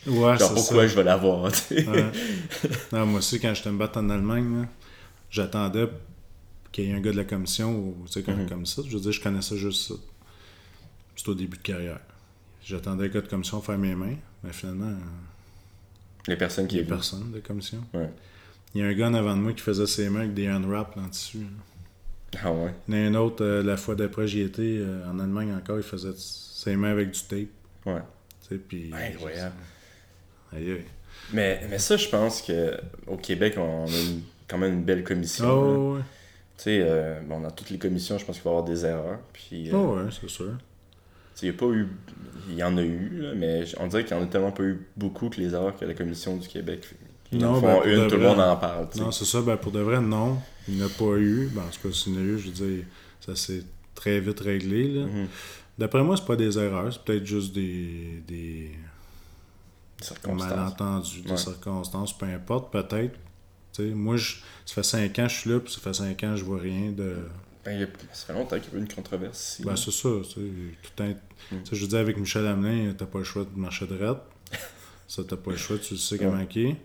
Ouais, genre, pourquoi ça. je vais la voir, tu sais? Ouais. Non, moi aussi, quand j'étais me battre en Allemagne, là, j'attendais qu'il y ait un gars de la commission, ou, tu sais, comme, Mhm. comme ça. Je veux dire, je connaissais juste ça. C'était au début de carrière. J'attendais le gars de commission faire mes mains, mais finalement, euh, Les personnes qui il n'y a écoutent. personne de commission. Ouais. Il y a un gars en avant de moi qui faisait ses mains avec des unwraps en tissu. là. Ah ouais? Il y en a un autre, euh, la fois d'après, j'y étais euh, en Allemagne encore, il faisait ses mains avec du tape. Ouais. Puis. Incroyable. Aïe, aïe. Mais, mais ça, je pense que au Québec, on a une- quand même une belle commission. Oh, ouais. Tu sais, euh, bon, dans toutes les commissions, je pense qu'il va y avoir des erreurs. Puis, euh, Oh, ouais, c'est sûr. Il y a pas eu. Il y en a eu, là, mais on dirait qu'il y en a tellement pas eu beaucoup que les erreurs que la Commission du Québec. Ils en Non, font ben, pour une, tout le monde en parle. Non, c'est ça. Ben, pour de vrai, non. Il n'y en a pas eu. Ben, en tout cas, s'il y en a eu, je veux dire, ça s'est très vite réglé. là. Mhm. D'après moi, c'est pas des erreurs. C'est peut-être juste des, des Circonstances. malentendus, des circonstances, peu importe, peut-être. Tu sais, moi, je, ça fait 5 ans que je suis là, puis ça fait 5 ans que je vois rien de. Ben, il y a- ça fait longtemps qu'il y a eu une controverse ici. Ben, c'est ça. Tout un- Mm. je dis avec Michel Hamelin, t'as pas le choix de marcher droite. ça, t'as pas le choix, tu le sais comment il est.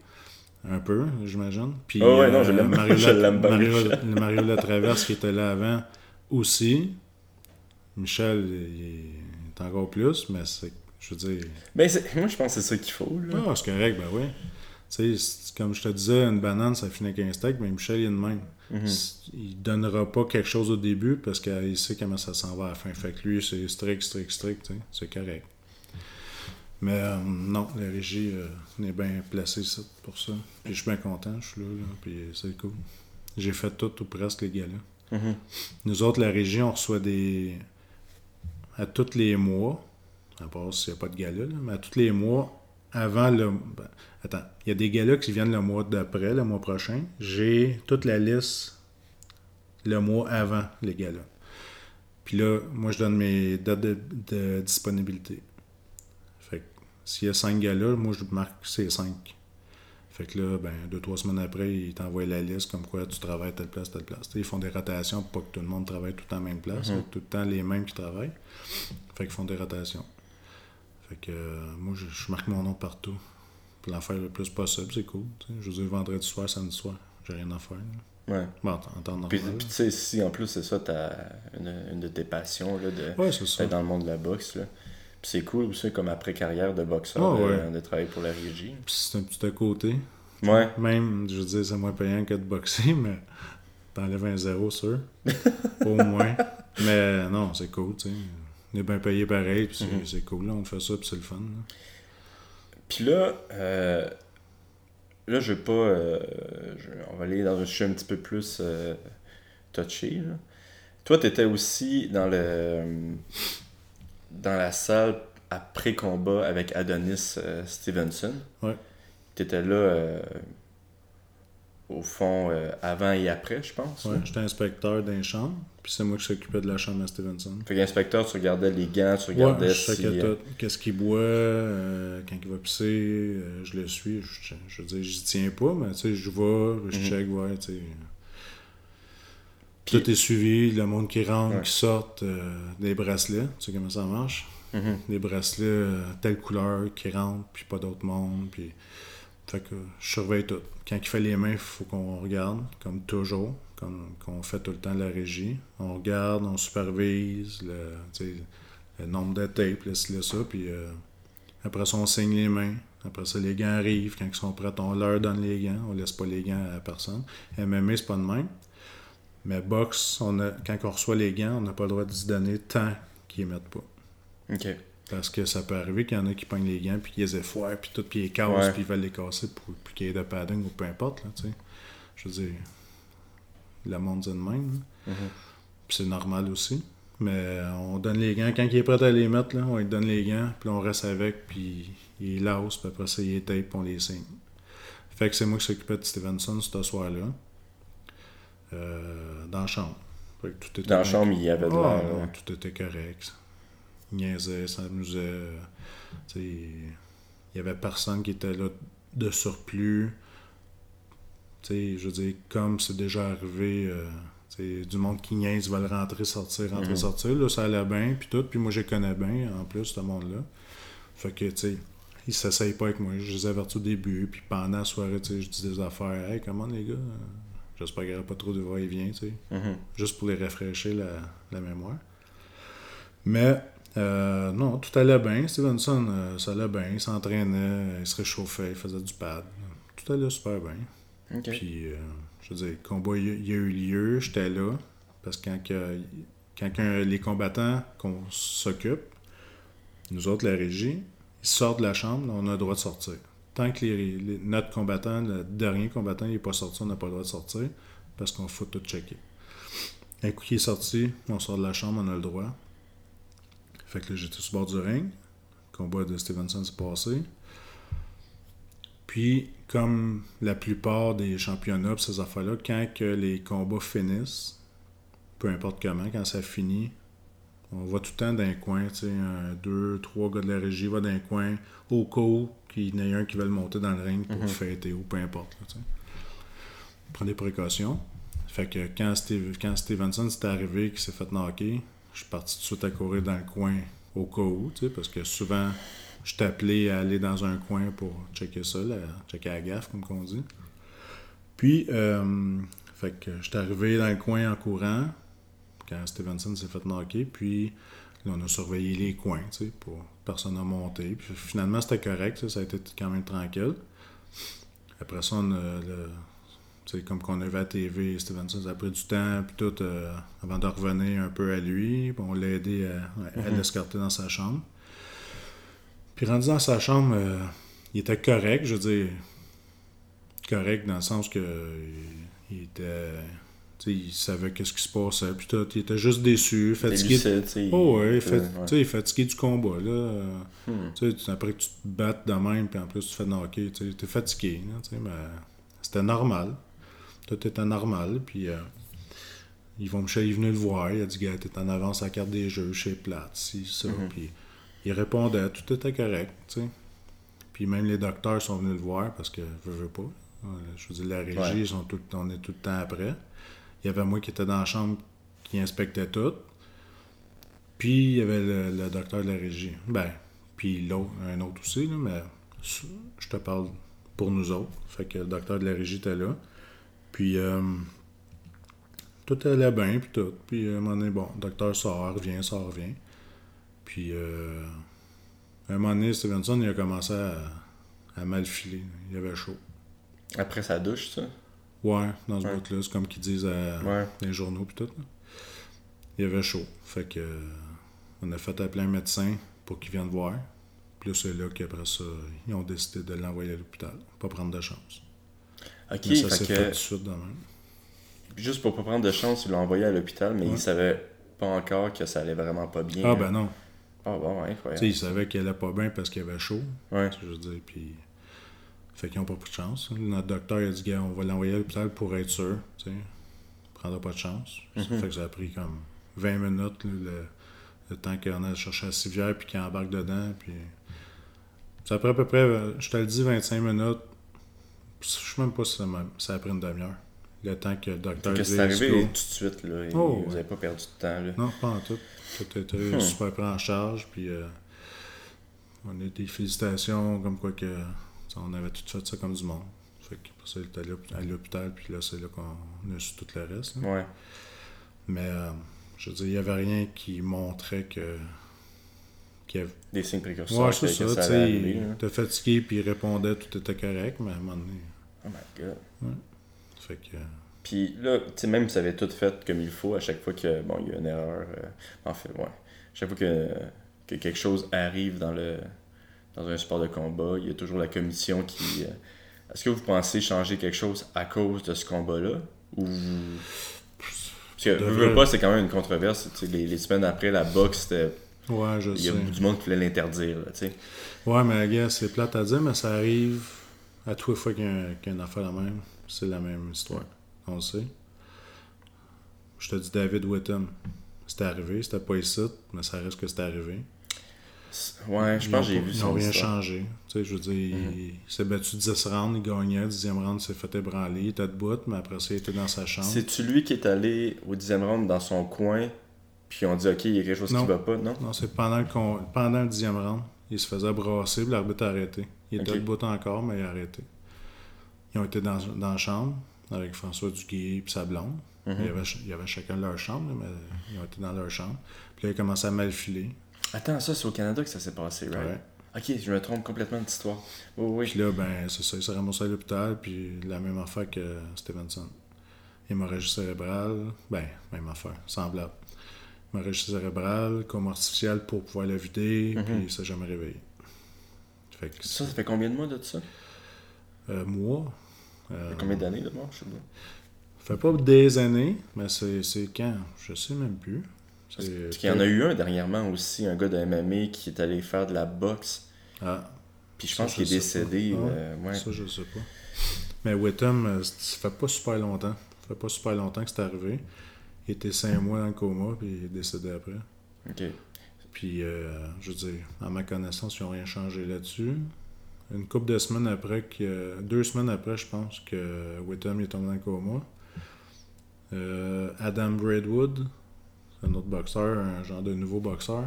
Un peu, j'imagine. Puis, Oh ouais, non, je l'aime. Mario, bien, Mario, le Mario Latraverse qui était là avant aussi. Michel, il est encore plus, mais c'est, je veux dire, Ben, c'est- moi, je pense que c'est ça qu'il faut. Là. ah, c'est correct, ben oui. Tu sais, comme je te disais, une banane, ça finit avec un steak, mais Michel, il est de même. C'est- Il donnera pas quelque chose au début parce qu'il sait comment ça s'en va à la fin. Fait que lui, c'est strict, strict, strict, c'est correct. Mais euh, non, la régie euh, est bien placée pour ça. Puis je suis bien content, je suis là, là, puis c'est cool. J'ai fait tout ou presque les gars-là. Mhm. Nous autres, la régie, on reçoit des. À tous les mois, à part s'il n'y a pas de gala, là, mais à tous les mois, avant le. ben, attends, il y a des galas qui viennent le mois d'après, le mois prochain. J'ai toute la liste le mois avant les galas. Puis là, moi, je donne mes dates de, de disponibilité. Fait que s'il y a cinq galas, moi, je marque ces cinq. Fait que là, ben, deux, trois semaines après, ils t'envoient la liste comme quoi tu travailles à telle place, telle place. Ils font des rotations pour pas que tout le monde travaille tout le temps à la même place. Fait que Tout le temps les mêmes qui travaillent. Fait qu'ils font des rotations. Fait que euh, moi, je, je marque mon nom partout. Pour l'en faire le plus possible, c'est cool. Je veux dire, vendredi soir, samedi soir, j'ai rien à faire. là. Ouais. Bon, en temps- Puis, tu sais, si en plus c'est ça, t'as une, une de tes passions, là, de, Ouais, ça. dans le monde de la boxe. Là. C'est cool aussi, comme après carrière de boxeur, Ah, de- ouais. de, travailler pour la régie. Puis c'est un petit à côté. Ouais. Même, je veux dire, c'est moins payant que de boxer, mais t'enlèves un zéro sûr. Au moins. Mais non, c'est cool, tu sais. On est bien payé pareil, puis c'est Mhm. c'est cool, là, on fait ça, puis c'est le fun. Puis là, euh, là, je vais pas. euh, je- on va aller dans un sujet un petit peu plus euh, touché. là. Toi, tu étais aussi dans le dans la salle après combat avec Adonis euh, Stevenson. Ouais. Tu étais là euh, au fond euh, avant et après, je pense. Ouais, là. j'étais inspecteur d'un chambre, puis c'est moi qui s'occupais de la chambre à Stevenson. Fait qu'inspecteur, tu regardais les gants, tu Ouais, regardais je si. Qu'est-ce qu'il boit, quand il va pisser, je le suis. Je, je veux dire, j'y tiens pas, mais tu sais, je vais, je Mhm. check, ouais, tu sais. Puis- Tout est suivi, le monde qui rentre, Ouais. qui sort, euh, des bracelets, tu sais comment ça marche? mhm. Des bracelets euh, telle couleur qui rentrent, puis pas d'autre monde, puis... Fait que je surveille tout. Quand il fait les mains, il faut qu'on regarde, comme toujours, comme qu'on fait tout le temps la régie. On regarde, on supervise le, nombre de tapes, le ça, puis euh, après ça, on signe les mains. Après ça, les gants arrivent. Quand ils sont prêts, on leur donne les gants. On laisse pas les gants à personne. MMA, c'est pas de même. Mais boxe, on a, quand on reçoit les gants, on n'a pas le droit de se donner tant qu'ils les mettent pas. Ok. Parce que ça peut arriver qu'il y en a qui pognent les gants, puis qu'ils les effoirent, puis tout, puis ils les cassent, Ouais. puis ils veulent les casser pour, pour qu'il y ait de padding ou peu importe, là. Je veux dire, le monde dit de même. Puis c'est normal aussi. Mais on donne les gants. Quand il est prêt à les mettre, là, on lui donne les gants, puis on reste avec, puis il lance, puis après ça, il les tape, puis on les signe. Fait que c'est moi qui s'occupais de Stevenson ce soir-là, euh, dans la chambre. Fait que tout était Dans la chambre, il y avait de ah, l'air. non, tout était correct. Il niaisait, s'amusait. euh, Il y avait personne qui était là de surplus. Tu sais, je veux dire, comme c'est déjà arrivé, euh, du monde qui niaise, veulent rentrer, sortir, rentrer, Mhm. sortir. Là, ça allait bien, puis tout. Puis moi, je les connais bien, en plus, ce monde-là. Fait que, tu sais, ils s'essayent pas avec moi. Je les avertis au début, puis pendant la soirée, tu sais, je dis des affaires. Hey, comment les gars? J'espère qu'il n'y aura pas trop de va-et-vient, tu sais Mhm. juste pour les rafraîchir la, la mémoire. Mais euh, non, tout allait bien. Stevenson, euh, ça allait bien. Il s'entraînait, il se réchauffait, il faisait du pad. Tout allait super bien. Puis, euh, je veux dire, le combat, il y a- eu lieu, j'étais là. Parce que quand, quand les combattants qu'on s'occupe, nous autres, la régie, ils sortent de la chambre, on a le droit de sortir. Tant que les- notre combattant, le dernier combattant, il n'est pas sorti, on n'a pas le droit de sortir parce qu'on faut tout checker. Un coup qui est sorti, on sort de la chambre, on a le droit. Fait que là, j'étais sur le bord du ring. Le combat de Stevenson s'est passé. Puis, comme la plupart des championnats, ces affaires-là, quand que les combats finissent, peu importe comment, quand ça finit, on va tout le temps dans un coin, tu sais, un, deux, trois gars de la régie vont dans un coin, au où qu'il y en ait un qui veut le monter dans le ring pour Mhm. fêter ou peu importe, là, tu sais. On prend des précautions. Fait que quand, Steve, quand Stevenson s'est arrivé, qu'il s'est fait knocker, je suis parti tout de suite à courir dans le coin au cas où, parce que souvent, je t'appelais à aller dans un coin pour checker ça, là, checker la gaffe, comme on dit. Puis, euh, fait que j'étais arrivé dans le coin en courant, quand Stevenson s'est fait knocker, puis on a surveillé les coins, tu sais, pour personne n'a monté. Puis finalement, c'était correct, ça, ça a été quand même tranquille. Après ça, on a le- comme qu'on a vu à la TV, Stevenson, ça a pris du temps, puis tout, euh, avant de revenir un peu à lui. Puis on l'a aidé à, à Mhm. l'escorter dans sa chambre. Puis rendu dans sa chambre, euh, il était correct, je veux dire, correct dans le sens que euh, il était, tu sais, il savait qu'est-ce qui se passait, puis tout, il était juste déçu, fatigué. lucide, Oh ouais, il- sais, fatigué du combat, là. Hmm. après que tu te battes de même, puis en plus tu fais knocker, tu t'es fatigué, là, mais c'était normal. Tout était normal, puis euh, Yvon Michel est venu le voir, il a dit, gars, t'es en avance à la carte des jeux, chez Plate, si, ça, Mhm. puis il répondait, tout était correct. Puis même les docteurs sont venus le voir, parce que, je veux pas, euh, je veux dire, la régie, Ouais. ils sont tout, on est tout le temps après. Il y avait moi qui était dans la chambre, qui inspectait tout. Puis il y avait le, docteur de la régie. Ben, puis l'autre, un autre aussi, là, mais je te parle pour nous autres. Fait que le docteur de la régie était là. Puis euh, tout allait bien, puis tout. Puis à un moment donné, bon, le docteur sort, revient, sort, revient. Puis euh, à un moment donné, Stevenson, il a commencé à, à mal filer. Il avait chaud. Après sa douche, ça? Ouais, dans ce Ouais. bout-là, c'est comme qu'ils disent à- Ouais. les journaux puis tout. là. il avait chaud. Fait que euh, on a fait appeler un médecin pour qu'il vienne voir. Puis c'est là qu'après ça, ils ont décidé de l'envoyer à l'hôpital. Pas prendre de chance. Ok, Mais ça s'est que- fait tout de suite de même. juste pour pas prendre de chance, ils l'ont envoyé à l'hôpital, mais Ouais. il savait pas encore que ça allait vraiment pas bien. Ah ben non. Ah bon, ouais, Tu sais, incroyable. ils savaient qu'il allait pas bien parce qu'il avait chaud. Ouais. Je veux dire, puis. Fait qu'ils n'ont pas pris de chance. Notre docteur a dit, on va l'envoyer à l'hôpital pour être sûr. Tu sais. Prendra pas de chance. Ça Mhm. fait que ça a pris comme 20 minutes, là, le, le temps qu'on a cherché la civière, puis qu'il embarque dedans. Puis. Ça a pris à peu près, je te le dis, 25 minutes. Je sais même pas si ça, a pris une demi-heure. Le temps que le docteur dise, c'est arrivé tout de suite, là. Oh, vous ouais. avez pas perdu de temps, là. Non, pas en tout. Tout été Hmm. super pris en charge. Puis euh, on a des félicitations comme quoi que t'sais, on avait tout fait ça comme du monde. Fait que pour ça, il était allé à l'hôpital. Puis là, c'est là qu'on a su tout le reste. là. Ouais. Mais euh, je veux dire, il n'y avait rien qui montrait que. avait... Des signes précurseurs Ouais, c'est ça. il était fatigué. Puis il répondait, tout était correct. Mais à un moment donné. Oh my god. Fait que. Puis là, tu sais, même si ça avait tout fait comme il faut, à chaque fois que, bon, il y a une erreur, euh, en fait, ouais. Chaque fois que, que quelque chose arrive dans le dans un sport de combat, il y a toujours la commission qui... euh, Est-ce que vous pensez changer quelque chose à cause de ce combat-là? Ou... Parce que, veux, veux pas, c'est quand même une controverse. Les, les semaines après, la boxe, c'était... Ouais, je Il y a sais. du monde qui voulait l'interdire, là, tu sais. Ouais, mais gars, c'est plate à dire, mais ça arrive à tous les fois qu'il y a, un- qu'il y a une affaire la même. C'est la même histoire. On le sait. Je te dis David Whitton. C'était arrivé, c'était pas ici, mais ça reste que c'était arrivé. Ouais, je Ils pense que j'ai vu Ils ça. n'ont rien changé. Tu sais, je veux dire, il, il s'est battu 10 rounds, il gagnait. 10e round, il s'est fait ébranler, il était debout, mais après ça, il était dans sa chambre. C'est-tu lui qui est allé au dixième round dans son coin, puis on dit, OK, il y a quelque chose Non. qui va pas, non? Non, c'est pendant le, con- pendant le 10e round. Il se faisait brasser, puis l'arbitre a arrêté. Il était debout encore, mais il a arrêté. Ils ont été dans, dans la chambre avec François Duguay et sa blonde. Mhm. il, y avait, il y avait chacun leur chambre, mais ils ont été dans leur chambre. Puis là, il a commencé à mal filer. Attends, ça, c'est au Canada que ça s'est passé, right? Ouais. Ok, je me trompe complètement d'histoire. Oui, oui. Puis là, ben, c'est ça, il s'est ramassé à l'hôpital, puis la même affaire que Stevenson. Hémorragie cérébrale, ben, même affaire, semblable. Hémorragie cérébrale, coma artificielle pour pouvoir la vider, Mhm. puis il s'est jamais réveillé. Fait que Ça, ça fait combien de mois de ça? Euh, moi. Ça Euh, fait combien d'années de mort, je sais pas. ça fait pas des années, mais c'est c'est quand? Je sais même plus. Parce qu'il y en a eu un dernièrement aussi, un gars de MMA qui est allé faire de la boxe, Ah, puis je pense qu'il est décédé. Ah, euh, ouais. ça, je sais pas. Mais Whittam, euh, ça fait pas super longtemps. Ça fait pas super longtemps que c'est arrivé. Il était cinq mois dans le coma, puis il est décédé après. Ok. Puis, euh, je veux dire, à ma connaissance, ils n'ont rien changé là-dessus. Une couple de semaines après, que, deux semaines après, je pense que Whittam est tombé dans le coma. Euh, Adam c'est un autre boxeur, un genre de nouveau boxeur.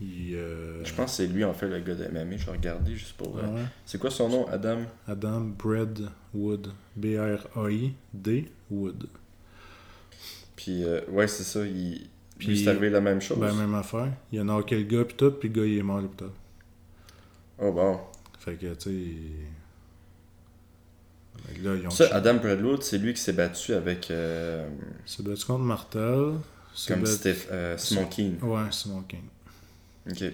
Il, euh, Je pense que c'est lui, en fait, le gars de MMA. Je vais regarder juste pour. ah ouais. C'est quoi son nom, Adam? Adam Braidwood. B-R-A-I-D Wood. Puis, euh, ouais, c'est ça. Il... Puis- c'est arrivé la même chose. Ben, même affaire. Il a knocké le gars, puis tout, puis le gars, il est mort à l'hôpital. Oh, bon. Fait que, tu sais. il- Fait que Là, ils ont Ça, Adam Bradwood, c'est lui qui s'est battu avec. euh, C'est battu contre Martel. Comme Steph, euh, Simon King. Ouais, Simon King. Ok.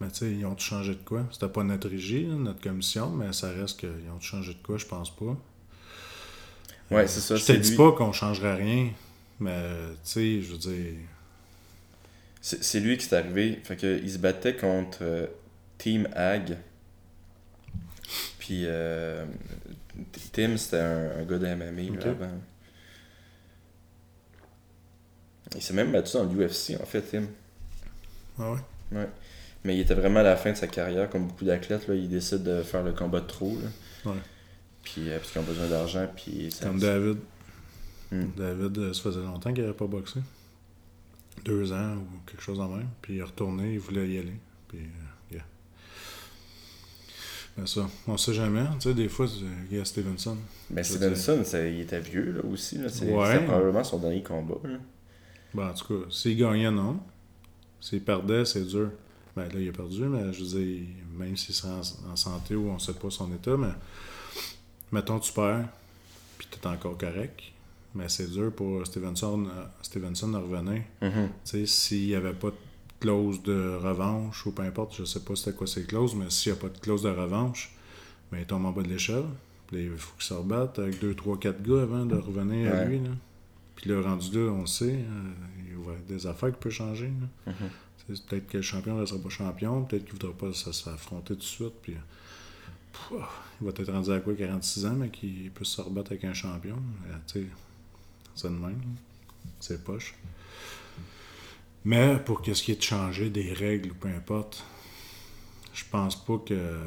Mais tu sais, ils ont tout changé de quoi? C'était pas notre régie, notre commission, mais ça reste qu'ils ont tout changé de quoi, je pense pas. Ouais, c'est ça. Je te dis lui. pas qu'on changerait rien, mais tu sais, je veux dire. C'est lui qui s'est arrivé. Fait que, il se battait contre euh, Team Ag. Puis euh, Tim, c'était un, un gars de MMA là, avant. Il s'est même battu dans l'UFC, en fait, Tim. Ah ouais? Ouais. Mais il était vraiment à la fin de sa carrière, comme beaucoup d'athlètes, là, il décide de faire le combat de trop. Là. Ouais. Puis, euh, parce qu'ils ont besoin d'argent. Puis ça- Comme David. Hmm. David, euh, ça faisait longtemps qu'il n'avait pas boxé. Deux ans ou quelque chose en même. Puis il est retourné, il voulait y aller. Puis, euh, yeah. Mais ça, on sait jamais. Tu sais, des fois, il y a Stevenson. Mais Stevenson, ça- il était vieux là, aussi. Là. C'est, Ouais. Probablement son dernier combat. Là. Bon, en tout cas, s'il gagnait, non. S'il perdait, c'est dur. Ben là, il a perdu, mais je veux dire, même s'il serait en, en santé ou on sait pas son état, mais mettons tu perds, puis t'es encore correct, mais c'est dur pour Stevenson, euh, Stevenson de revenir. Mhm. Tu sais, s'il n'y avait pas de clause de revanche, ou peu importe, je sais pas c'était quoi ces clauses, mais s'il n'y a pas de clause de revanche, ben, il tombe en bas de l'échelle. Il faut qu'il se rebatte avec 2, 3, 4 gars avant de revenir à lui. Là. Puis là, rendu là, on le sait, euh, il y a des affaires qui peuvent changer. Mhm. Peut-être que le champion ne sera pas champion, peut-être qu'il ne voudra pas s'affronter tout de suite. Puis, pff, il va être rendu à quoi, 46 ans, mais qu'il peut se rebattre avec un champion. Euh, c'est de même. C'est poche. Mais pour qu'est-ce qui est de changer des règles ou peu importe, je pense pas que.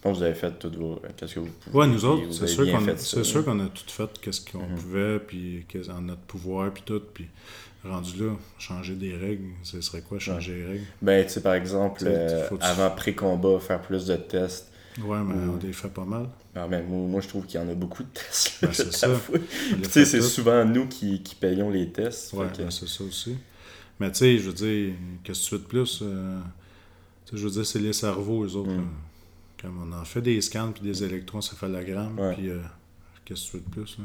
Je pense que vous avez fait tout vos. Qu'est-ce que vous pouvez. Ouais, nous autres, c'est sûr qu'on a tout fait qu'est-ce qu'on Mhm. pouvait, puis en notre pouvoir, puis tout. Puis rendu là, changer des règles, ce serait quoi changer les règles? Ben, tu sais, par exemple, euh, avant pré-combat, faire plus de tests. Ouais, mais Mhm. on les fait pas mal. Ah, ben, moi, moi, je trouve qu'il y en a beaucoup de tests. Ben, c'est ça. Tu sais, c'est souvent nous qui, qui payons les tests. Ouais, que- ben, c'est ça aussi. Mais tu sais, je veux dire, qu'est-ce que tu veux de plus euh, Je veux dire, c'est les cerveaux, eux autres. Mm. Comme on en fait des scans puis des électroencéphalogrammes, Ouais. puis euh, qu'est-ce que tu veux de plus là?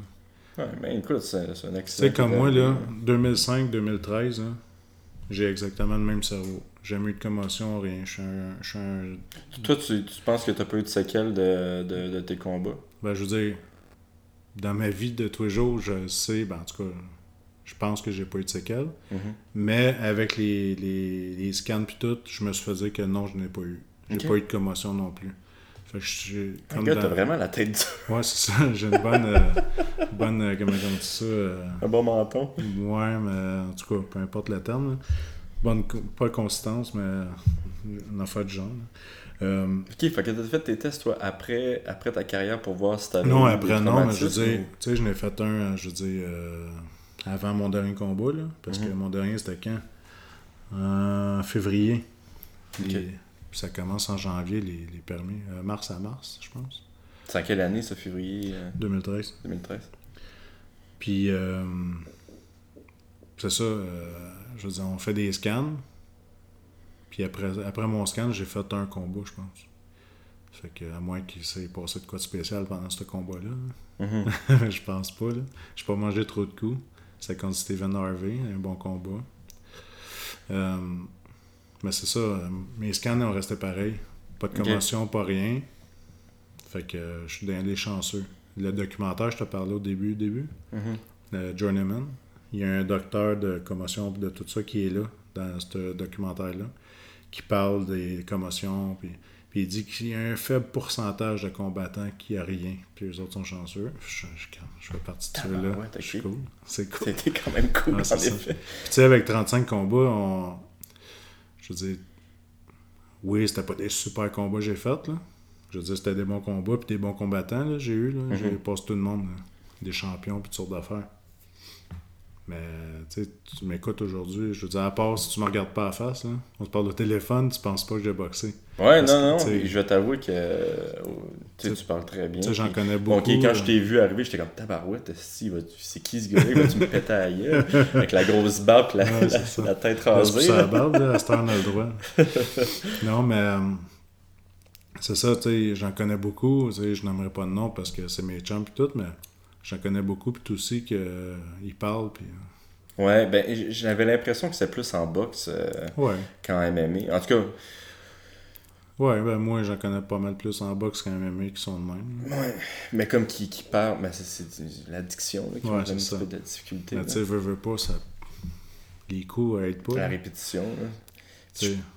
Ouais, ben, écoute, c'est c'est un Tu accident. sais, comme moi, là, arrivé. 2005-2013, hein, j'ai exactement le même cerveau. J'ai jamais eu de commotion, rien. Je suis un. je suis un- Toi, tu, tu penses que t'as pas eu de séquelles de, de, de tes combats? Ben, je veux dire, dans ma vie de tous les jours, je sais, ben, en tout cas, je pense que j'ai pas eu de séquelles. Mhm. Mais avec les, les, les scans puis tout, je me suis fait dire que non, je n'ai pas eu. J'ai Ok. pas eu de commotion non plus. Fait que je suis Un comme gars, dans- t'as vraiment la tête dure. Ouais, c'est ça. J'ai une bonne. euh, bonne euh, comment on dit ça euh, Un bon menton. Ouais, mais en tout cas, peu importe le terme. là. Bonne, pas consistance, mais une affaire du genre. Ok, fait que t'as fait tes tests, toi, après, après ta carrière pour voir si t'avais. non, après, non, mais je veux dire, tu sais, je n'ai fait un, je veux dire, avant mon dernier combat, là, parce que Mhm. mon dernier, c'était quand? En février. Puis ça commence en janvier, les, les permis. Euh, mars à mars, je pense. C'est en quelle année, ça, février euh, 2013. 2013 Puis, euh, c'est ça, euh, je veux dire, on fait des scans. Puis après, après mon scan, j'ai fait un combat, je pense. Fait que, à moins qu'il s'est passé de quoi de spécial pendant ce combat-là. Mhm. là. je pense pas, là. J'ai pas mangé trop de coups. C'est contre Steven Harvey, un bon combat. Mais c'est ça, euh, mes scans ont resté pareils. Pas de commotion, pas rien. Fait que euh, je suis dans les chanceux. Le documentaire, je te parlais au début, début. Mhm. Journeyman. Il y a un docteur de commotion de tout ça qui est là, dans ce documentaire-là, qui parle des commotions, puis, puis il dit qu'il y a un faible pourcentage de combattants qui a rien, puis les autres sont chanceux. Je, je, je fais partie de ceux-là. Ok. cool. C'est cool. C'était quand même cool, Ah, en c'est effet. Puis tu sais, avec 35 combats, on... je veux dire, oui, c'était pas des super combats que j'ai faits, là. Je veux dire, c'était des bons combats, puis des bons combattants, là, j'ai eu, là. J'ai passé tout le monde, là. des champions, puis toutes sortes d'affaires. Mais, tu tu m'écoutes aujourd'hui, je veux dire, à part si tu me regardes pas à la face, là, on te parle au téléphone, tu penses pas que j'ai boxé. Ouais, Parce non, que, non, tu je vais t'avouer que euh, tu Tu- tu parles très bien. Tu j'en connais Bon, beaucoup. ok, quand là. je t'ai vu arriver, j'étais comme tabarouette, c'est qui ce gars-là? Va-tu me péter à gueule? Avec la grosse barbe la, Ouais, la- c'est tête C'est rasée. ça la barbe, là, à cette heure, on a le droit. non, mais euh, c'est ça, tu sais, j'en connais beaucoup. Tu sais, je n'aimerais pas de nom parce que c'est mes chums et tout, mais j'en connais beaucoup, puis tout aussi qu'ils parlent, puis... Ouais, ben j'avais l'impression que c'était plus en boxe euh, Ouais. qu'en MMA. En tout cas, Ouais, ben moi, j'en connais pas mal plus en boxe qu'en MMA qui sont de même. ouais, mais comme qui, qui parle, ben c'est- c'est l'addiction qui Ouais, me donne un c'est petit ça. peu de difficulté. Là. tu sais, veux, veux pas, ça... Les coups aident pas. La répétition. là.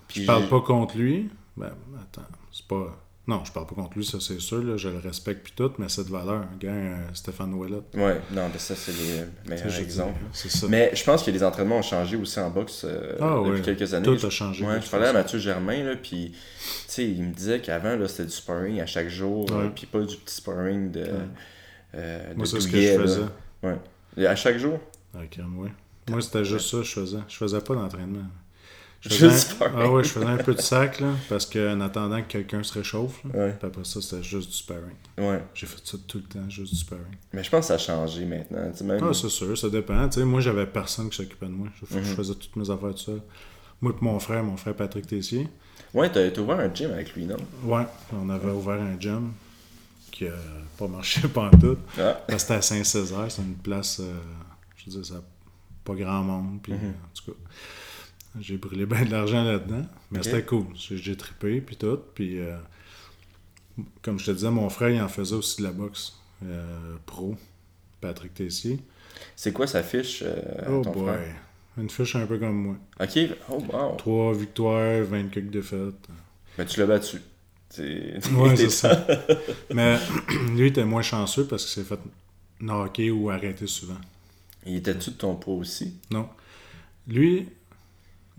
Puis Je parle pas contre lui. Ben, attends, c'est pas... Non, je parle pas contre lui, ça c'est sûr, là, je le respecte puis tout, mais cette valeur, gars, euh, Stéphane Ouellet. Ouais, non, ben ça c'est les meilleurs exemples. ça. Mais je pense que les entraînements ont changé aussi en boxe euh, Ah depuis ouais, quelques années. Tout Je- a changé. Ouais, je parlais à. Mathieu Germain, là, puis il me disait qu'avant, c'était du sparring à chaque jour, puis pas du petit sparring de, Ouais. euh, Moi, c'est ce que je là. faisais. Ouais. Et À chaque jour? Ah, crème, ouais. Moi, c'était juste ça que je faisais. Je faisais pas d'entraînement. Je Juste faisais, sparring. un... ah ouais, je faisais un peu de sac, là, parce qu'en attendant que quelqu'un se réchauffe, là, Ouais. puis après ça, c'était juste du sparring. Ouais. J'ai fait ça tout le temps, juste du sparring. Mais je pense que ça a changé maintenant. tu sais, Même... Ah, c'est sûr, ça dépend. Tu sais, moi, j'avais personne qui s'occupait de moi. Je, Mhm. je faisais toutes mes affaires tout seul. Moi et mon frère, mon frère Patrick Tessier. Ouais, t'as ouvert un gym avec lui, non? Ouais, on avait ouvert un gym qui a pas marché pantoute. Ah, Parce que c'était à Saint-Césaire, c'est une place, euh, je veux dire, ça pas grand monde. Puis, Mhm. en tout cas, j'ai brûlé bien de l'argent là-dedans. Mais c'était cool. J'ai trippé, puis tout. Puis, euh, comme je te disais, mon frère, il en faisait aussi de la boxe euh, pro, Patrick Tessier. c'est quoi sa fiche, euh, oh ton boy. frère? Une fiche un peu comme moi. Ok, oh wow. Trois victoires, 20 quelques défaites. Mais tu l'as battu. Ouais, c'est ça. Mais lui, il était moins chanceux parce qu'il s'est fait knocker ou arrêter souvent. Il était-tu de ton poids aussi? Non. Lui,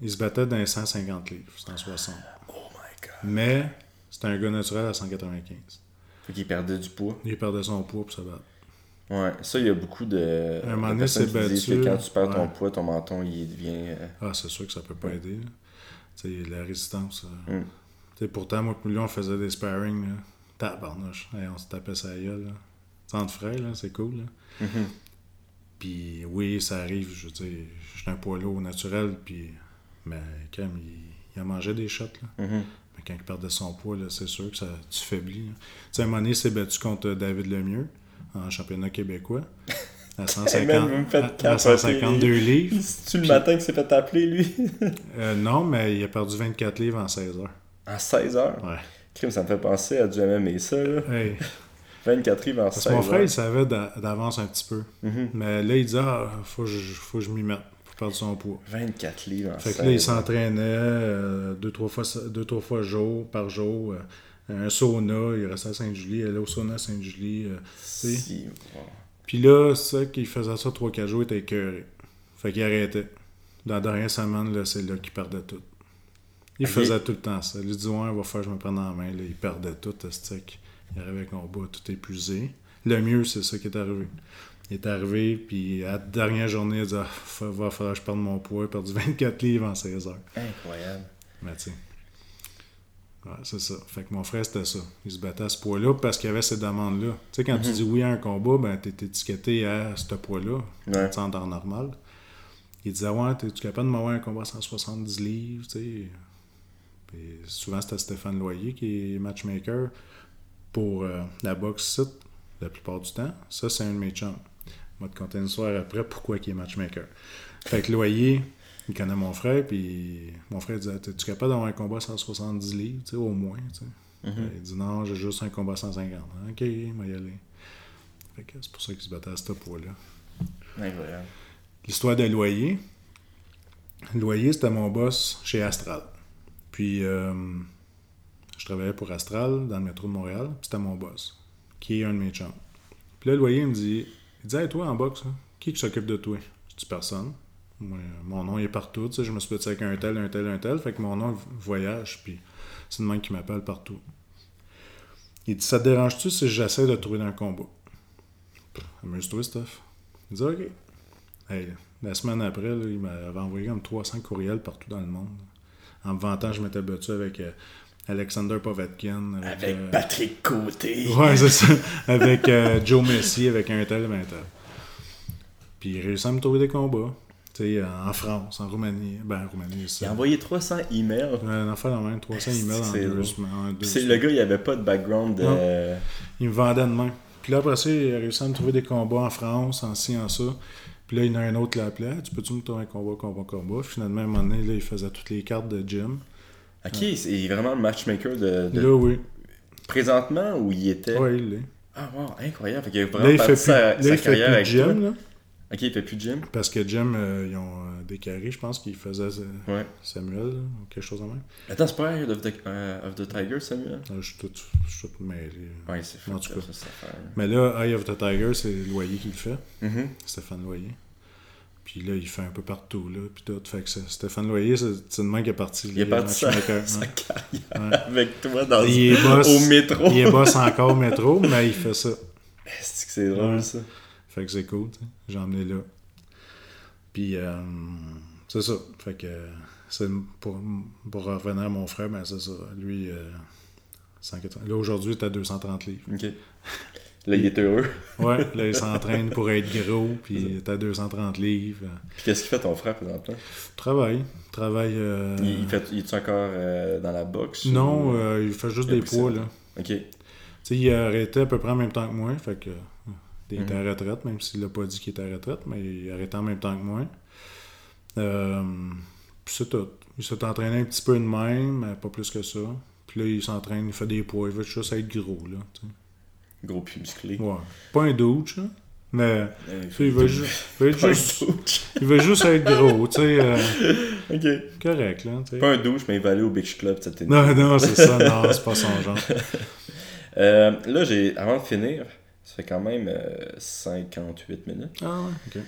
il se battait dans les 150 livres, 160. Oh my god. Mais c'était un gars naturel à 195. Fait qu'il perdait du poids. Il perdait son poids pour se battre. Ouais, ça, il y a beaucoup de, Un moment de donné, c'est battu, que quand tu perds ton poids, ton menton, il devient... euh, Ah, c'est sûr que ça peut pas aider. Tu sais, la résistance. euh. Mm. Tu sais, pourtant, moi, lui, on faisait des sparring. Là. Tabarnouche. Hey, on se tapait sa gueule. Là. Entre frères, là, c'est cool. Là. Mhm. Puis oui, ça arrive. Je veux dire, je suis un poids lourd naturel. Puis, mais quand même, il, il a mangé des shots. Là. Mhm. Mais quand il perdait son poids, c'est sûr que ça, tu faiblis. là. Tu sais, à un moment donné, il s'est battu contre David Lemieux en championnat québécois. À 150, man, vous me faites à- à capoter. 152 livres. C'est-tu le matin qu'il s'est fait appeler, lui? Euh, non, mais il a perdu 24 livres en 16 heures. à 16 heures? Ouais. Crime, ça me fait penser à du MMA, ça, là. Hey, 24 livres en parce 16 que mon frère, heures. il savait d'a- d'avance un petit peu. Mhm. Mais là, il dit Ah, faut que je, faut que je m'y mette perdre son poids. 24 livres en Fait 16 que là, il s'entraînait euh, deux, trois fois, deux, trois fois jour, par jour. euh, un sauna, il restait à Sainte-Julie, il allait au sauna à Sainte-Julie. euh. Si. Puis là, c'est ça qu'il faisait ça 3-4 jours, il était écœuré. Fait qu'il arrêtait. Dans la dernière semaine, là, c'est là qu'il perdait tout. Il faisait tout le temps ça. Il dit Ouais, il va faire, je me prenne en main. Là, il perdait tout, stick. Il arrivait avec mon bas tout épuisé. Le mieux, c'est ça qui est arrivé. Il est arrivé, puis à la dernière journée, il a dit ah, va falloir que je perde mon poids. Il a perdu 24 livres en 16 heures. Incroyable. Mais tu sais. Ouais, c'est ça. Fait que mon frère, c'était ça. Il se battait à ce poids-là parce qu'il y avait ces demandes-là. Tu sais, quand tu dis oui à un combat, ben, t'es étiqueté à ce poids-là. Ouais. Tu en temps normal. Il disait, ouais, t'es-tu capable de m'avoir un combat à 170 livres, tu sais. Puis souvent, c'était Stéphane Loyer qui est matchmaker pour euh, la boxe site la plupart du temps. Ça, c'est un de mes chums. Va te conter une soirée après pourquoi il est matchmaker? Fait que Loyer, il connaît mon frère, puis mon frère disait Es-tu capable d'avoir un combat à 170 livres, tu sais, au moins tu sais? Il dit Non, j'ai juste un combat à 150. Ok, il va y aller. Fait que c'est pour ça qu'il se battait à ce poids-là. Incroyable. L'histoire de Loyer. Loyer, c'était mon boss chez Astral. Puis, euh, je travaillais pour Astral dans le métro de Montréal. puis C'était mon boss, qui est un de mes chums. Puis là, Loyer il me dit Il dit Hey, toi, en boxe, qui qui s'occupe de toi? Je dis Personne. Mon nom est partout. Tu sais, je me suis battu avec un tel, un tel, un tel. Fait que mon nom voyage. Puis, c'est le même qui m'appelle partout. Il dit Ça te dérange-tu si j'essaie de trouver un combat? Amuse-toi, Steph. Il dit OK. Hey, la semaine après, il m'avait envoyé comme 300 courriels partout dans le monde. En me vantant, je m'étais battu avec euh, Alexander Povetkin. Avec, Avec euh, Patrick Côté. Ouais, c'est ça. Avec euh, Joe Messi, avec un tel, un tel. Puis il réussit à me trouver des combats. Tu sais, en France, en Roumanie. Ben, en Roumanie, Il ça. a envoyé 300 emails. Un affaire dans même 300 emails en deux en deux semaines. le gars, il avait pas de background de. Non. Il me vendait de main. Puis là, après ça, il a réussi à me trouver des combats en France, en ci, en ça. Puis là, il y en a un autre qui l'appelait. Tu peux-tu me trouver un combat, combat, combat? Finalement, à un moment donné, là, il faisait toutes les cartes de gym. Ok, c'est il est vraiment le matchmaker de. de- Là, oui. Présentement, où il était? Ouais, il l'est. Ah, wow, incroyable. Fait qu'il a vraiment Là, il fait plus, sa, là, sa il fait carrière plus de avec gym, toi. là. Ok, il fait plus de gym. Parce que Jim, euh, ils ont euh, décarré, je pense qu'il faisait euh, Ouais. Samuel, là, ou quelque chose de même. Attends, c'est pas Eye of the, euh, of the Tiger, Samuel? Là, je suis tout, tout mêlé. Ouais, c'est fait. En tout cas. ça, cette affaire. Mais là, Eye of the Tiger, c'est Loyer qui le fait. Mhm. Stéphane Loyer. Puis là, il fait un peu partout, là, puis tout. Fait que c'est- Stéphane Loyer, c'est c'est le même qui est parti. Il est parti sa, sa ouais. carrière Ouais. avec toi dans Il est boss, au métro. Il est boss encore au métro, mais il fait ça. Est-ce que c'est drôle, Ouais. ça? Fait que c'est cool. J'ai emmené là. Puis, euh, c'est ça. Fait que, c'est pour, pour revenir à mon frère, ben c'est ça. Lui, euh, 180. Là, aujourd'hui, t'as 230 livres. Ok. Là, il est heureux. Ouais, là, il s'entraîne pour être gros, puis t'as 230 livres. Puis qu'est-ce qu'il fait ton frère présentement? Travaille. Travaille. euh, Il, il fait, il est encore euh, dans la boxe? Non, ou- euh, il fait juste il a des poids, là. Ok. sais, il a arrêté à peu près en même temps que moi. Fait que. Il était à la retraite, même s'il l'a pas dit qu'il était à retraite, mais il arrêtait en même temps que moi. Puis c'est tout. Il s'est entraîné un petit peu de même, mais pas plus que ça. Puis là, il s'entraîne, il fait des poids, il veut juste être gros, là. tu. Gros puis musclé. Ouais. Pas un douche, là. Mais Euh, il veut, ju- juste, il veut juste être gros, tu sais. euh, ok. correct, là. tu sais. Pas un douche, mais il va aller au Beach Club cette année. Non, non, c'est ça, non, c'est pas son genre. Euh, là, j'ai, avant de finir, ça fait quand même euh, 58 minutes. Ah ouais, ok.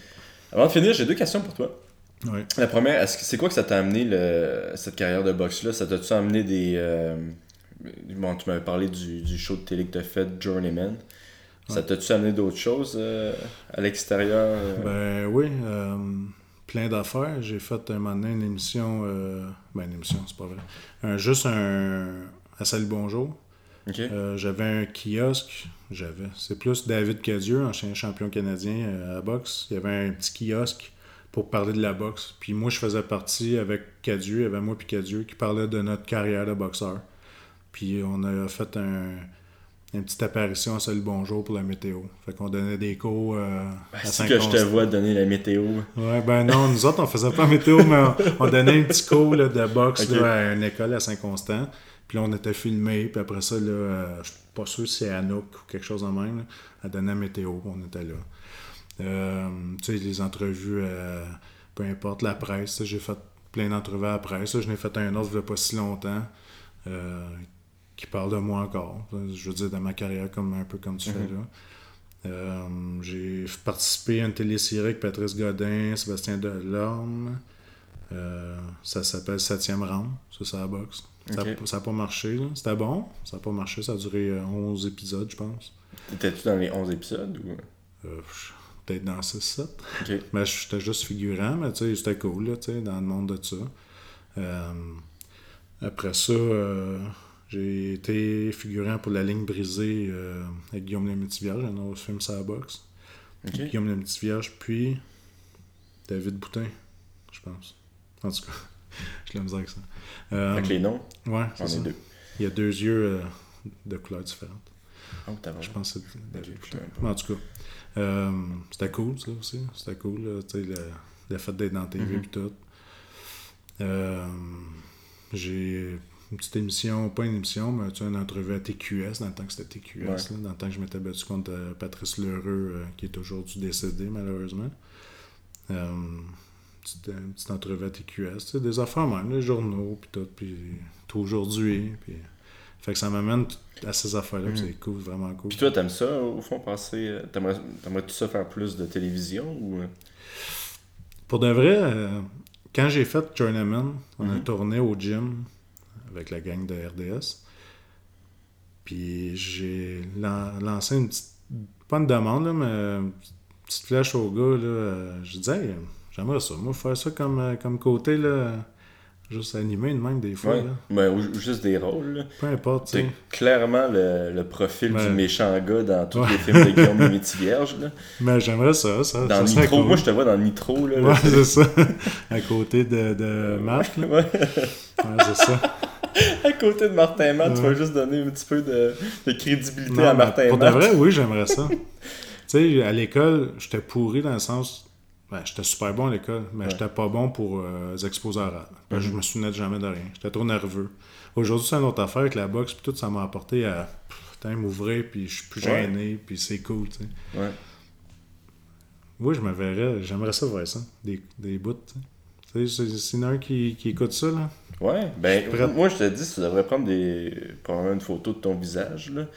Avant de finir, j'ai deux questions pour toi. Ouais. La première, est-ce que c'est quoi que ça t'a amené le, cette carrière de boxe-là? Ça t'a-tu amené des. Bon, tu m'avais parlé du, du show de télé que t'as fait, Journeyman. Ça t'a-tu amené d'autres choses euh, à l'extérieur euh? Ben oui, euh, plein d'affaires. J'ai fait un moment donné une émission, euh, ben une émission, c'est pas vrai. Un, juste un. À Salut Bonjour. J'avais un kiosque. J'avais. C'est plus David Cadieux, ancien champion canadien à boxe. Il y avait un petit kiosque pour parler de la boxe. Puis moi, je faisais partie avec Cadieux, il y avait moi puis Cadieux qui parlait de notre carrière de boxeur. Puis on a fait un, une petite apparition à Salut Bonjour pour la météo. Fait qu'on donnait des cours euh, à C'est que je te vois donner la météo. Ouais, ben non, nous autres, on faisait pas météo, mais on, on donnait un petit cours là, de boxe là, à une école à Saint-Constant. Puis là, on était filmés, puis après ça, là, euh, je suis pas sûr si c'est Anouk ou quelque chose de même. Là, elle donnait météo, puis on était là. Euh, tu sais, les entrevues, euh, peu importe, la presse, j'ai fait plein d'entrevues à la presse. là. Je n'ai fait un autre il y a pas si longtemps qui parle de moi encore. Je veux dire, de ma carrière, comme un peu comme tu fais là. Euh, j'ai participé à une télésérie avec Patrice Godin, Sébastien Delorme. Euh, ça s'appelle 7e round, ça c'est la boxe. Ça n'a pas marché, là. c'était bon. Ça n'a pas marché, ça a duré euh, 11 épisodes, je pense. Étais-tu dans les 11 épisodes ou? Euh, Peut-être dans 6-7. Ok. Mais j'étais juste figurant, mais tu sais, c'était cool, là, tu sais, dans le monde de ça. Euh, après ça, euh, j'ai été figurant pour La ligne brisée euh, avec Guillaume le Métivierge, un autre film sur la boxe. Ok. Guillaume le Métivierge, puis David Boutin, je pense. En tout cas, je l'ai misère avec ça. Euh, Avec les noms, Ouais, c'est ça. deux. Il y a deux yeux euh, de couleurs différentes. Oh, Je pense que c'est David Boutin. Mais en tout cas, c'était cool, ça aussi. C'était cool, tu sais, le, le fait d'être dans la TV Mhm. et tout. Euh, j'ai une petite émission, pas une émission, mais tu sais, une entrevue à TQS, dans le temps que c'était TQS, Ouais. là, dans le temps que je m'étais battu contre euh, Patrice Lheureux, euh, qui est aujourd'hui décédé, malheureusement. Euh, petite, une petite entrevue à TQS, des affaires même, les journaux, puis tout, puis tout aujourd'hui, puis... Fait que ça m'amène à ces affaires-là, Mhm. c'est cool, vraiment cool. Puis toi, t'aimes ça, au fond, euh, T'aimerais- T'aimerais-tu ça faire plus de télévision ou. Pour de vrai, euh, quand j'ai fait Journeyman, on a Mhm. tourné au gym avec la gang de RDS. Puis j'ai lan- lancé une petite, pas une demande, là, mais une petite flèche au gars. Là, je disais, Hey, j'aimerais ça, moi, faire ça comme, euh, comme côté, là, juste animé de même des fois. Ouais. là. Ben, ou, juste des rôles, là. Peu importe, C'est clairement le, le profil du méchant gars dans tous Ouais. les films de Guillaume Métivierge. Mais j'aimerais ça, ça. Dans ça Nitro, cool. moi je te vois dans Nitro, là. Ouais, c'est ça. à côté de, de Marc, là. Ouais. Ouais, c'est ça. à côté de Martin Matt, tu vas juste donner un petit peu de, de crédibilité Non, à Martin Pour de Matt. vrai, oui, j'aimerais ça. tu sais, à l'école, j'étais pourri dans le sens. Ben, j'étais super bon à l'école, mais j'étais pas bon pour euh, les exposés orales. Que Mhm. Je me souvenais jamais de rien. J'étais trop nerveux. Aujourd'hui, c'est une autre affaire avec la boxe, puis tout, ça m'a apporté à m'ouvrir, puis je suis plus gêné, puis c'est cool, tu sais. Ouais. Oui, je me verrais, j'aimerais ça voir ça, des, des bouts, tu sais. Tu sais, c'est- un qui, qui écoute ça, là. Ouais, ben, moi je te dis, tu devrais prendre des. probablement une photo de ton visage, là.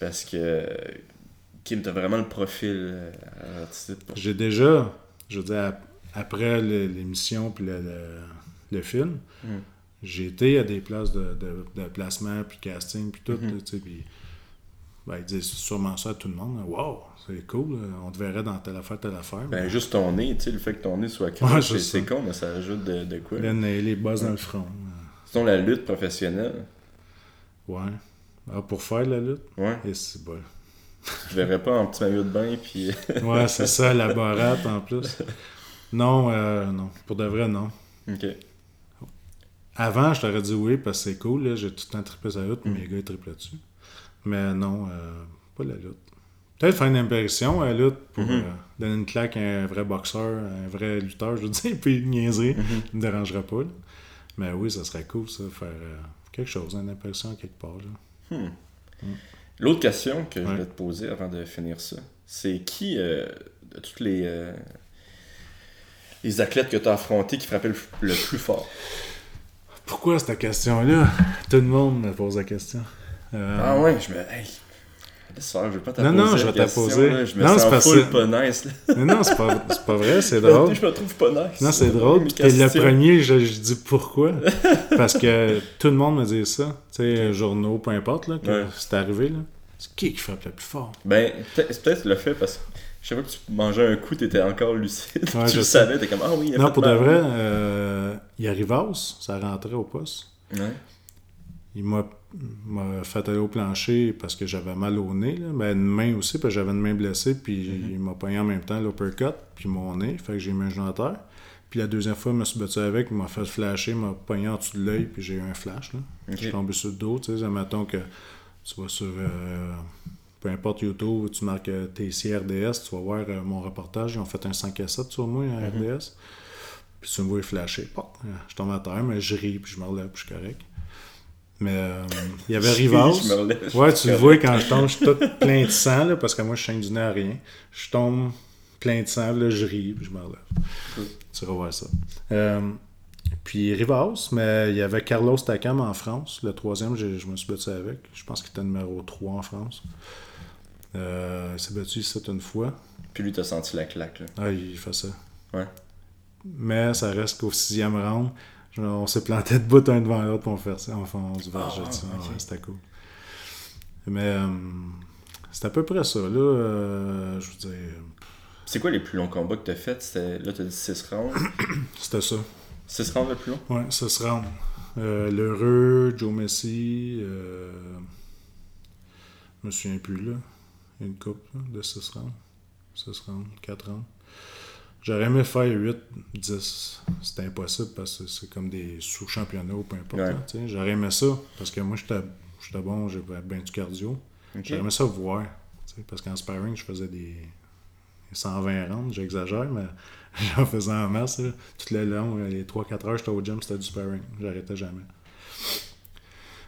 Parce que. Kim, t'as vraiment le profil euh, artistique pour J'ai déjà, je veux dire, ap- après l'émission puis le, le- le film, Mm. j'ai été à des places de, de- de placement puis casting puis tout, Mhm. tu sais, puis ben, ils disent sûrement ça à tout le monde. Wow, c'est cool, on te verrait dans telle affaire, telle affaire. Ben, juste ton nez, tu sais, le fait que ton nez soit Ouais, croche, c'est c'est con, mais ça ajoute de, de quoi? Là, les, les bosses dans le front. Sinon, la lutte professionnelle, Ouais. Ah, pour faire la lutte, ouais, et c'est bon. je verrais pas en petit maillot de bain, puis. Ouais, c'est ça, la barate en plus. Non, euh, non. Pour de vrai, non. ok. Avant, je t'aurais dit oui parce que c'est cool, là, j'ai tout le temps trippé sur la route, Mm. mais les gars ils trippent là-dessus. Mais non, euh, pas la lutte. Peut-être faire une apparition à la lutte pour Mhm. euh, donner une claque à un vrai boxeur, un vrai lutteur, je veux dire, puis niaiser. Ça me dérangera pas. là. Mais oui, ça serait cool, ça, faire euh, quelque chose, une apparition quelque part. Là. L'autre question que je voulais te poser avant de finir ça, c'est qui euh, de toutes les, les athlètes que tu as affrontés qui frappait le, le plus fort? Pourquoi cette question-là? Tout le monde me pose la question. Ah ouais, je me. Hey, je pas Non, non, je vais te question, poser. là. Je me Non, c'est sens full pas nice. Non, non, c'est pas, pas vrai, c'est drôle. je me trouve pas nice. Non, c'est drôle. Puis le questions. premier, je, je dis pourquoi. Parce que tout le monde me dit ça. Tu sais, journaux, peu importe, là, Ouais. c'est arrivé. Là. C'est qui qui frappe le plus fort? Ben, c'est peut-être le fait parce que je savais que tu mangeais un coup, t'étais encore lucide. Ouais, tu je le sais. savais, t'es comme Ah oui, il a Non, pour de vrai, euh, il arrivas, ça rentrait au poste. Ouais. Il m'a m'a fait aller au plancher parce que j'avais mal au nez. Là. Ben, une main aussi, parce que j'avais une main blessée. Puis Mhm. il m'a pogné en même temps l'uppercut, puis mon nez. Fait que j'ai mis un genou à terre. Puis la deuxième fois, je me suis battu avec, il m'a fait flasher, il m'a pogné en dessous de l'œil, puis j'ai eu un flash. Là. Je suis tombé sur le dos. Tu sais, mettons que tu vas sur. euh, peu importe YouTube, tu marques euh, TCRDS, tu vas voir euh, mon reportage. Ils ont fait un 5 à 7 sur moi à RDS. Puis tu me vois flasher. Je tombe à terre, mais je ris, puis je me relève, puis je suis correct. Mais euh, il y avait Rivas. Ouais, tu le vois quand je tombe, je suis tout plein de sang, là, parce que moi, je chaîne du nez à rien. Je tombe plein de sang, là, je ris, puis je me relève. Tu vas voir ça. Euh, puis Rivas, mais il y avait Carlos Takam en France. Le troisième, je, je me suis battu avec. Je pense qu'il était numéro 3 en France. Euh, il s'est battu ici une fois. Puis lui, t'as senti la claque. Là. Ah, il fait ça. Ouais. Mais ça reste qu'au sixième round, on s'est planté de bout un devant l'autre pour on faire ça. Enfin, on se vergeait Ah. Ouais, c'était cool. Mais euh, c'est à peu près ça. Là, euh, je veux dire, C'est quoi les plus longs combats que t'as fait? C'était- Là, t'as dit 6 rounds? c'était ça. 6 rounds le plus long? Ouais, ça se rend. Euh, L'heureux, Joe Messi, euh, je me souviens plus là. Une coupe là, de 6 rounds. 6 rounds, 4 rounds. J'aurais aimé faire 8, 10. C'était impossible parce que c'est comme des sous-championnats ou peu importe. Ouais. J'aurais aimé ça parce que moi j'étais j'étais bon, j'avais bien du cardio. Ok. J'aurais aimé ça voir. Parce qu'en sparring, je faisais des 120 rounds, j'exagère, mais j'en faisais en masse. là. Tout le long, les 3-4 heures, j'étais au gym, c'était du sparring. J'arrêtais jamais.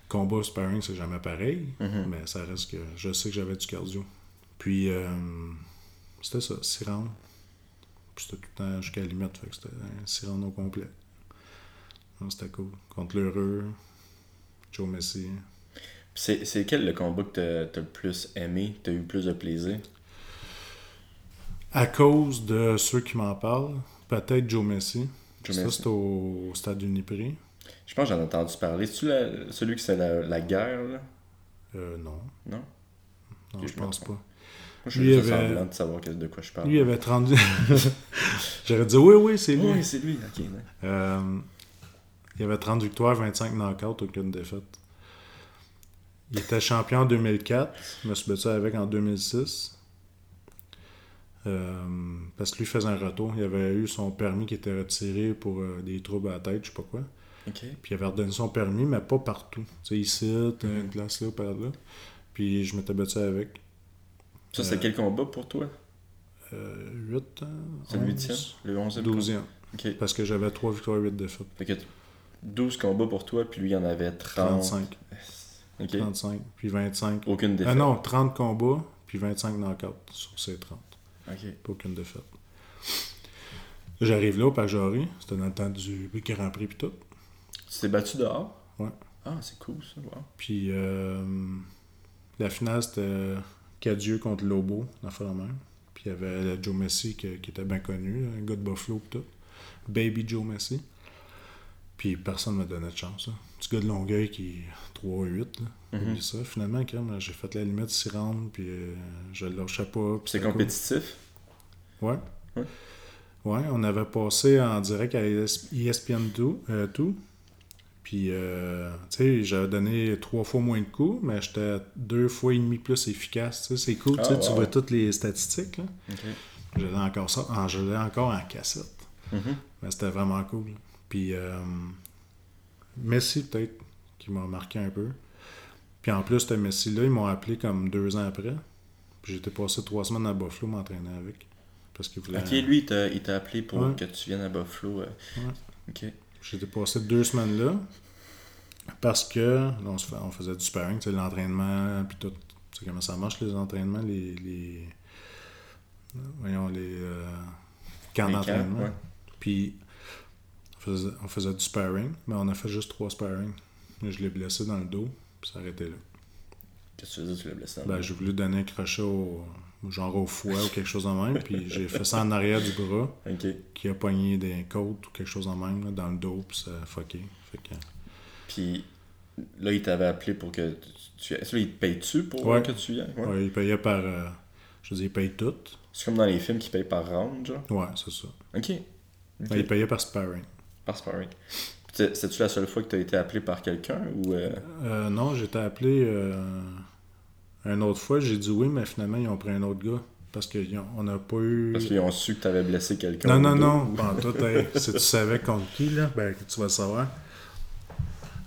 Combat sparring, c'est jamais pareil, Mhm. mais ça reste que je sais que j'avais du cardio. Puis, euh, c'était ça, 6 rounds. Puis c'était tout le temps jusqu'à la limite, fait que c'était 6 rounds au complet. C'était cool. Contre l'heureux, Joe Messi. C'est c'est quel le combat que t'as t'as le plus aimé, que t'as eu le plus de plaisir? À cause de ceux qui m'en parlent, peut-être Joe Messi. Joe ça, c'est au stade Uniprix. Je pense que j'en ai entendu parler. C'est-tu celui qui c'est la, la guerre, là? Euh, non. Non? Non, je je pense pas. Je Lui, suis juste avait- de savoir de quoi je parle. Lui, avait 30... J'aurais dit oui, oui, c'est lui. Oui, c'est lui. Ouais. Euh, il avait 30 victoires, 25 knockouts, aucune défaite. Il était champion en 2004. Je me suis battu avec en 2006. Euh, parce que lui faisait un retour. Il avait eu son permis qui était retiré pour euh, des troubles à la tête, je sais pas quoi. Puis il avait redonné son permis, mais pas partout. Tu sais, ici, t'as une place là, par là. Puis je m'étais battu avec. Ça, c'est Euh, quel combat pour toi? Euh, 8 ans. C'est le 8e 11, Le 11e 12e. Ok. Parce que j'avais 3 victoires, 8 défaites. Fait que 12 combats pour toi, puis lui, il en avait 30. 35. Ok. 35. Puis 25. Aucune défaite. Ah non, 30 combats, puis 25 knockouts sur ces 30. Ok. Pas aucune défaite. J'arrive là au Pajori. C'était dans le temps du Grand Prix, puis tout. Tu t'es battu dehors? Ouais. Ah, c'est cool ça. Wow. Puis euh, la finale, c'était Cadieux contre Lobo, dans le même. Puis il y avait Joe Messi qui, qui était bien connu, un gars de Buffalo pis tout. Baby Joe Messi. Puis personne ne me donnait de chance. Petit gars de Longueuil qui est 3-8. là. Mhm. Ça. Finalement, crème, j'ai fait la limite 6 rounds, puis euh, je le lâchais pas. puis C'est c'était cool. compétitif? Ouais. Ouais. Ouais, on avait passé en direct à E ES- ESPN 2. euh, tout. Puis, euh, tu sais, j'avais donné trois fois moins de coups, mais j'étais deux fois et demi plus efficace. Tu sais, c'est cool. tu Ah, Tu vois toutes les statistiques. Là. Ok. Je l'ai encore, ça, en, je l'ai encore en cassette. Mhm. Mais c'était vraiment cool. Puis, euh, Messi, peut-être, qui m'a marqué un peu. Puis en plus, ce Messi-là, ils m'ont appelé comme deux ans après. Puis j'étais passé trois semaines à Buffalo m'entraîner avec. Parce qu'il voulait. Ok, lui, il t'a appelé pour Ouais. que tu viennes à Buffalo. euh. Ouais. Ok. J'étais passé deux semaines là. Parce que là, on, se fait- on faisait du sparring, tu sais, l'entraînement, puis tout. Tu sais comment ça marche, les entraînements, les. les voyons, les. euh, camps d'entraînement. ouais. Puis on faisait, on faisait du sparring, mais on a fait juste trois sparring. Je l'ai blessé dans le dos, puis ça arrêtait là. Qu'est-ce que tu veux dire, tu l'as blessé? Ben, j'ai voulu donner un crochet au, genre au foie ou quelque chose de même, puis j'ai fait ça en arrière du bras, qui a pogné des côtes ou quelque chose de même, là, dans le dos, puis ça a fucké. Fait que, Puis là, il t'avait appelé pour que tu. Est-ce que là, il te paye-tu pour Ouais. que tu viennes? Ouais. ouais, il payait par. euh, je veux dire, il paye tout. C'est comme dans les films qui payent par round, genre? Ouais, c'est ça. Ok. Il payait par sparring. Par sparring. C'est- C'est-tu la seule fois que tu as été appelé par quelqu'un ou. euh, Euh, non, j'étais appelé euh, une autre fois, j'ai dit oui, mais finalement, ils ont pris un autre gars. Parce qu'on n'a pas eu. Parce qu'ils ont su que tu avais blessé quelqu'un? Non, non, non, en tout. hey, si tu savais contre qui, là, ben, tu vas le savoir.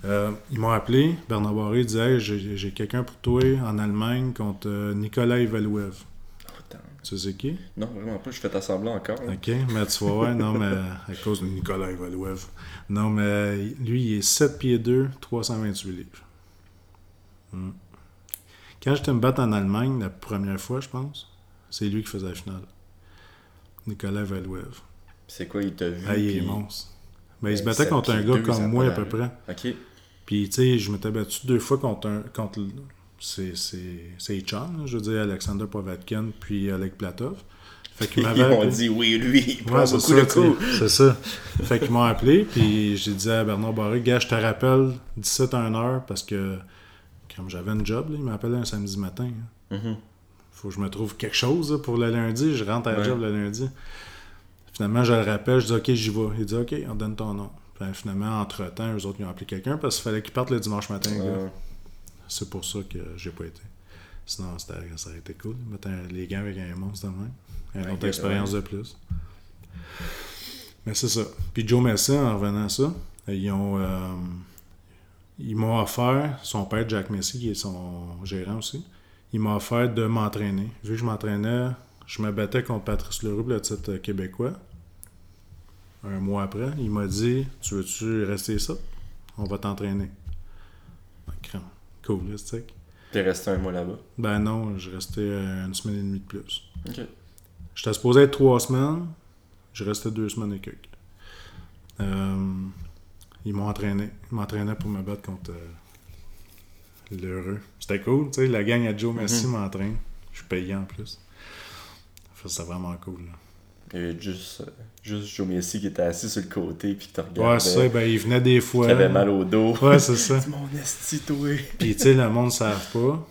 Euh, ils m'ont appelé, Bernard Barré disait Hey, j'ai quelqu'un pour toi en Allemagne contre euh, Nikolai Valouev. Attends. Tu sais c'est qui? Non, vraiment pas. Je fais ta semblant encore. Ok, mais tu vas voir, non, mais à cause de Nikolai Valouev. Non, mais lui, il est 7 pieds 2, 328 livres. Hmm. Quand j'étais me battre en Allemagne, la première fois, je pense, c'est lui qui faisait la finale. Nikolai Valouev. C'est quoi, il t'a vu? Ah, il est puis- monstre. Mais il se Ben, battait sept contre un gars comme moi à peu près. Ok. Puis, tu sais, je m'étais battu deux fois contre un. Contre c'est c'est c'est Chang, là, je veux dire, Alexander Povatkin, puis Alec Platov. Fait qu'il Ils m'avait ont appelé- dit oui, lui, il prend Ouais, c'est beaucoup de coups. c'est ça. Fait qu'ils m'ont appelé, puis j'ai dit à Bernard Barré, gars, je te rappelle 17 à 1 heure, parce que comme j'avais un job, là, il m'appelait un samedi matin. hein. Mhm. Faut que je me trouve quelque chose là, pour le lundi. Je rentre à la Ouais. job le lundi. Finalement, je le rappelle, je dis OK, j'y vais. Il dit OK, on donne ton nom. Puis, finalement, entre-temps, eux autres, ils ont appelé quelqu'un parce qu'il fallait qu'ils partent le dimanche matin. Euh, C'est pour ça que j'ai pas été. Sinon, ça aurait été cool. Mettre les gants avec un monstre de même. Une autre ouais. expérience de plus. Mais c'est ça. Puis Joe Messi, en revenant à ça, ils ont. euh, ils m'ont offert, son père Jack Messi, qui est son gérant aussi, il m'a offert de m'entraîner. Vu que je m'entraînais, je me battais contre Patrice Leroux, le titre québécois. Un mois après, il m'a dit Tu veux-tu rester ça On va t'entraîner. Cool, tu. T'es resté un mois là-bas? Ben non, je restais euh, une semaine et demie de plus. Ok. J'étais supposé être trois semaines, je restais deux semaines et quelques. Euh, ils m'ont entraîné. Ils m'entraînaient pour me battre contre euh, l'heureux. C'était cool, tu sais, la gang à Joe Messi m'entraîne. Je suis payé en plus. C'était vraiment cool. là. Il y avait juste, euh, juste Joe Messi qui était assis sur le côté puis qui te regardait. Ouais, c'est ça, ben il venait des fois. Qui avait mal au dos. Ouais, c'est ça. C'est mon esti, toi. Puis tu sais, le monde ne savent pas,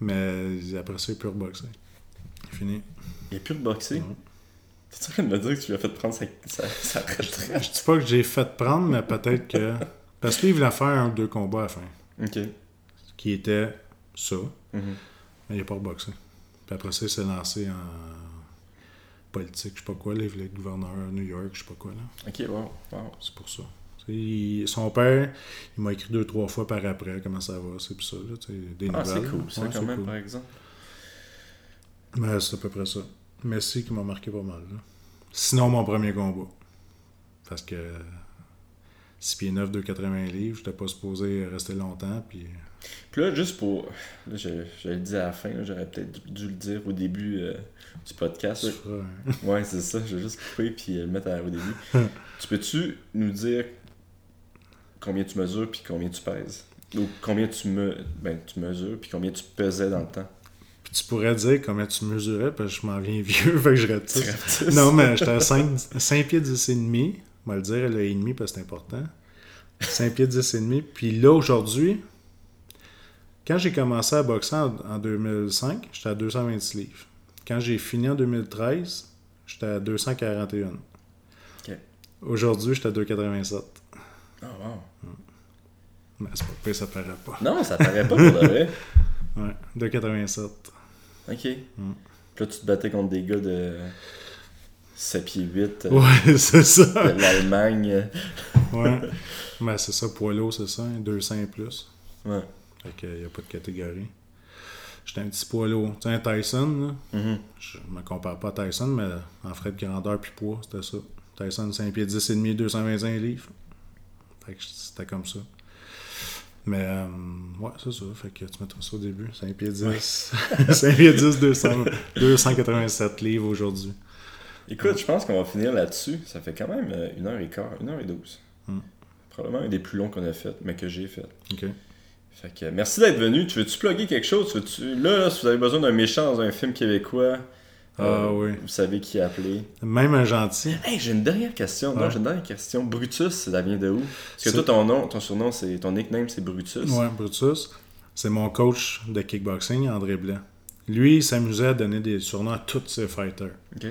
mais après ça, il peut reboxer. Fini. Il est plus de boxer. Ouais. T'es en train de me dire que tu lui as fait prendre sa, sa, sa retraite? Je dis pas que j'ai fait prendre, mais peut-être que. Parce qu'il voulait faire un ou deux combats à la fin. Ok. Qui était ça. Mhm. Mais il n'a pas reboxé. Puis après ça, il s'est lancé en politique, je sais pas quoi, là, il voulait être gouverneur à New York, je sais pas quoi, là. Ok, wow. wow. C'est pour ça. Il- son père, il m'a écrit deux, trois fois par après comment ça va, c'est puis ça, là, des Ah, nouvelles. c'est cool, ça, Ouais, quand même, cool. par exemple. Mais c'est à peu près ça. Messi qui m'a marqué pas mal, là. Sinon, mon premier combat. Parce que 6 pieds 9, 2,80 livres, j'étais pas supposé rester longtemps, puis... Puis là, juste pour. Là, je, je le dis à la fin, j'aurais peut-être dû le dire au début euh, du podcast. Ouais, c'est ça. Je vais juste couper puis euh, le mettre à- au début. tu peux-tu nous dire combien tu mesures puis combien tu pèses? Ou combien tu me ben tu mesures puis combien tu pesais dans le temps? Tu pourrais dire combien tu mesurais, parce que je m'en viens vieux, fait que je rapetisse. Non, mais j'étais à 5, 5 pieds 10 et demi. On va le dire, le et demi parce que c'est important. 5 pieds 10 et demi. Puis là, aujourd'hui, quand j'ai commencé à boxer en, en 2005, j'étais à 226 livres. Quand j'ai fini en 2013, j'étais à 241. Ok. Aujourd'hui, j'étais à 287. Oh, wow. Mais c'est pas ça paraît pas. Non, ça paraît pas pour de vrai. Ouais, 287. Ok. Mm. Puis là, tu te battais contre des gars de 7 pieds 8 euh, Ouais, c'est ça. de l'Allemagne. Ouais. Mais c'est ça, poids lourd, c'est ça, hein, 200 et plus. Ouais. Fait qu'il n'y a pas de catégorie. J'étais un petit poids lourd. Tu sais, un Tyson, là, Mhm. je me compare pas à Tyson, mais en frais de grandeur puis poids, c'était ça. Tyson, 5 pieds 10 et demi, 225 livres. Fait que c'était comme ça. Mais, euh, ouais, c'est ça. Fait que tu mettras ça au début. 5 pieds 10. 5 pieds 10, 200, 287 livres aujourd'hui. Écoute, je pense qu'on va finir là-dessus. Ça fait quand même euh, une heure et quart, une heure et douze. Hmm. Probablement un des plus longs qu'on a fait, mais que j'ai fait. OK. Fait que merci d'être venu. Tu veux-tu plugger quelque chose? Tu veux-tu... Là, là, si vous avez besoin d'un méchant dans un film québécois, Ah euh, oui. vous savez qui appeler. Même un gentil. Hey, j'ai une dernière question. Non, Ouais. j'ai une dernière question. Brutus, ça vient de où? Parce que toi, ton nom, ton surnom, c'est ton nickname, c'est Brutus. Ouais, Brutus. C'est mon coach de kickboxing, André Blanc. Lui, il s'amusait à donner des surnoms à tous ses fighters. Ok.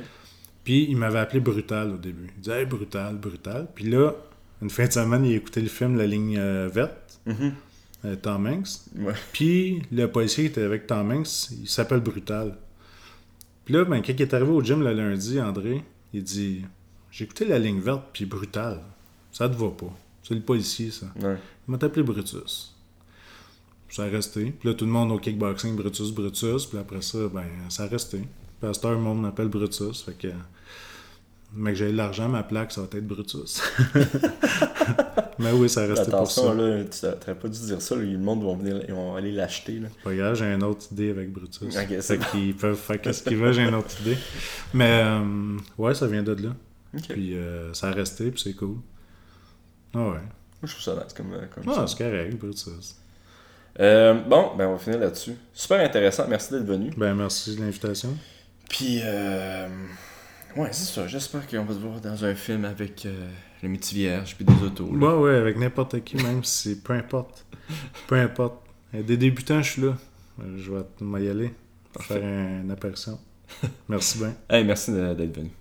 Puis il m'avait appelé Brutal au début. Il disait hey, Brutal, Brutal. Puis là, une fin de semaine, il écoutait le film La ligne euh, verte, Mhm. euh, Tom Hanks. Ouais. Puis le policier qui était avec Tom Hanks, il s'appelle Brutal. Puis là, ben, quand il est arrivé au gym le lundi, André, il dit J'ai écouté La ligne verte, puis Brutal. Ça te va pas. C'est le policier, ça. Ouais. Il m'a appelé Brutus. Ça a resté. Puis là, tout le monde au kickboxing, Brutus, Brutus. Puis après ça, ben, ça a resté. Heure, le monde m'appelle Brutus. Fait que. Mais que j'ai de l'argent, ma plaque, ça va être Brutus. Mais oui, ça resté pour ça. Attention, là, tu t'aurais pas dû dire ça. là, le monde va venir, ils vont aller l'acheter. Là. Pas grave, j'ai une autre idée avec Brutus. Ok, c'est fait qu'ils peuvent faire ce qu'ils veulent, j'ai une autre idée. Mais euh, ouais, ça vient de là. Puis euh, ça a resté, puis c'est cool. Ah ouais. Moi, je trouve ça nice comme, euh, comme Ah, ça. c'est correct, Brutus. Euh, bon, ben on va finir là-dessus. Super intéressant, merci d'être venu. Ben, merci de l'invitation. Puis, euh, ouais, c'est ça. J'espère qu'on va se voir dans un film avec euh, le métier vierge puis des autos. là. Ouais, ouais, avec n'importe qui, même si peu importe. Peu importe. Des débutants, je suis là. Euh, Je vais m'y aller. Faire un- une apparition. Merci bien. Hey, merci d'être venu.